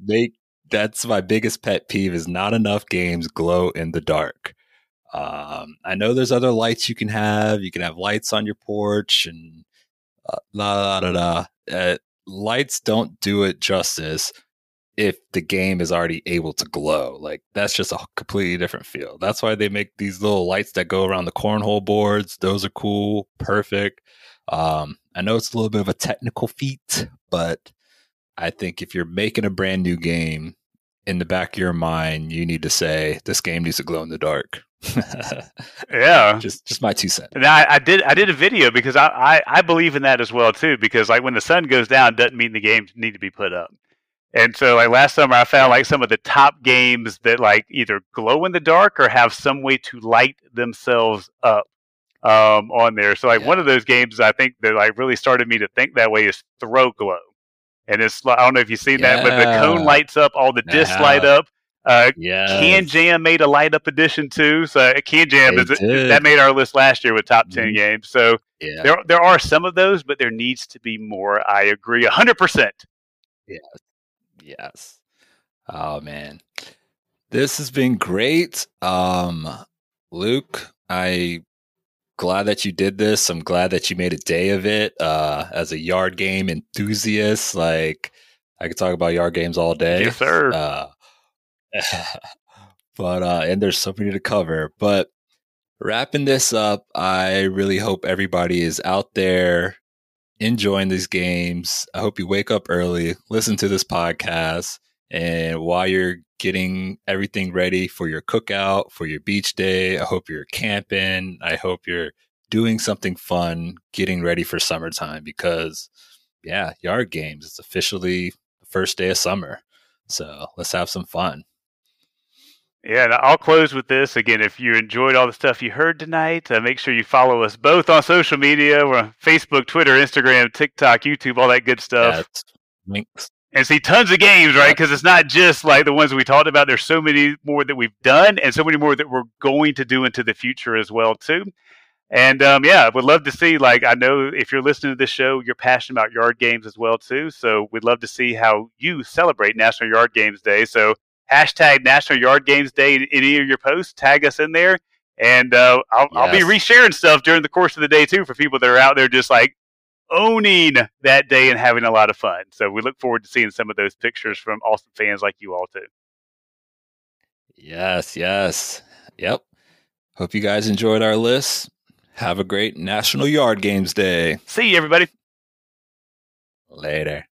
Make that's my biggest pet peeve is not enough games glow in the dark. Um, I know there's other lights you can have. You can have lights on your porch and uh, la da da da. Uh, lights don't do it justice if the game is already able to glow. Like that's just a completely different feel. That's why they make these little lights that go around the cornhole boards. Those are cool, perfect. Um, I know it's a little bit of a technical feat, but I think if you're making a brand new game, in the back of your mind, you need to say this game needs to glow in the dark. yeah, just just my two cents. And I, I, did I did a video because I, I I believe in that as well too. Because like when the sun goes down, doesn't mean the games need to be put up. And so, like last summer, I found like some of the top games that like either glow in the dark or have some way to light themselves up um, on there. So, like yeah. one of those games, I think that like really started me to think that way is Throw Glow, and it's I don't know if you've seen yeah. that, but the cone lights up, all the discs yeah. light up. Uh, yes. KanJam made a light up edition too. So KanJam is that made our list last year with top 10 mm-hmm. games. So yeah. there there are some of those, but there needs to be more. I agree, hundred percent. Yeah, Yes. Oh man. This has been great. Um Luke, I glad that you did this. I'm glad that you made a day of it. Uh as a yard game enthusiast, like I could talk about yard games all day. Yes, sir. Uh, but uh and there's so many to cover. But wrapping this up, I really hope everybody is out there enjoying these games. I hope you wake up early, listen to this podcast, and while you're getting everything ready for your cookout, for your beach day, I hope you're camping. I hope you're doing something fun, getting ready for summertime because, yeah, yard games, it's officially the first day of summer. So let's have some fun. Yeah, and I'll close with this again. If you enjoyed all the stuff you heard tonight, uh, make sure you follow us both on social media. We're on Facebook, Twitter, Instagram, TikTok, YouTube, all that good stuff. links. And see tons of games, right? Because it's not just like the ones we talked about. There's so many more that we've done, and so many more that we're going to do into the future as well, too. And um, yeah, I would love to see. Like, I know if you're listening to this show, you're passionate about yard games as well too. So we'd love to see how you celebrate National Yard Games Day. So hashtag National Yard Games Day in any of your posts. Tag us in there, and uh, I'll, yes. I'll be resharing stuff during the course of the day too for people that are out there just like owning that day and having a lot of fun. So we look forward to seeing some of those pictures from awesome fans like you all too. Yes, yes, yep. Hope you guys enjoyed our list. Have a great National Yard Games Day. See you, everybody. Later.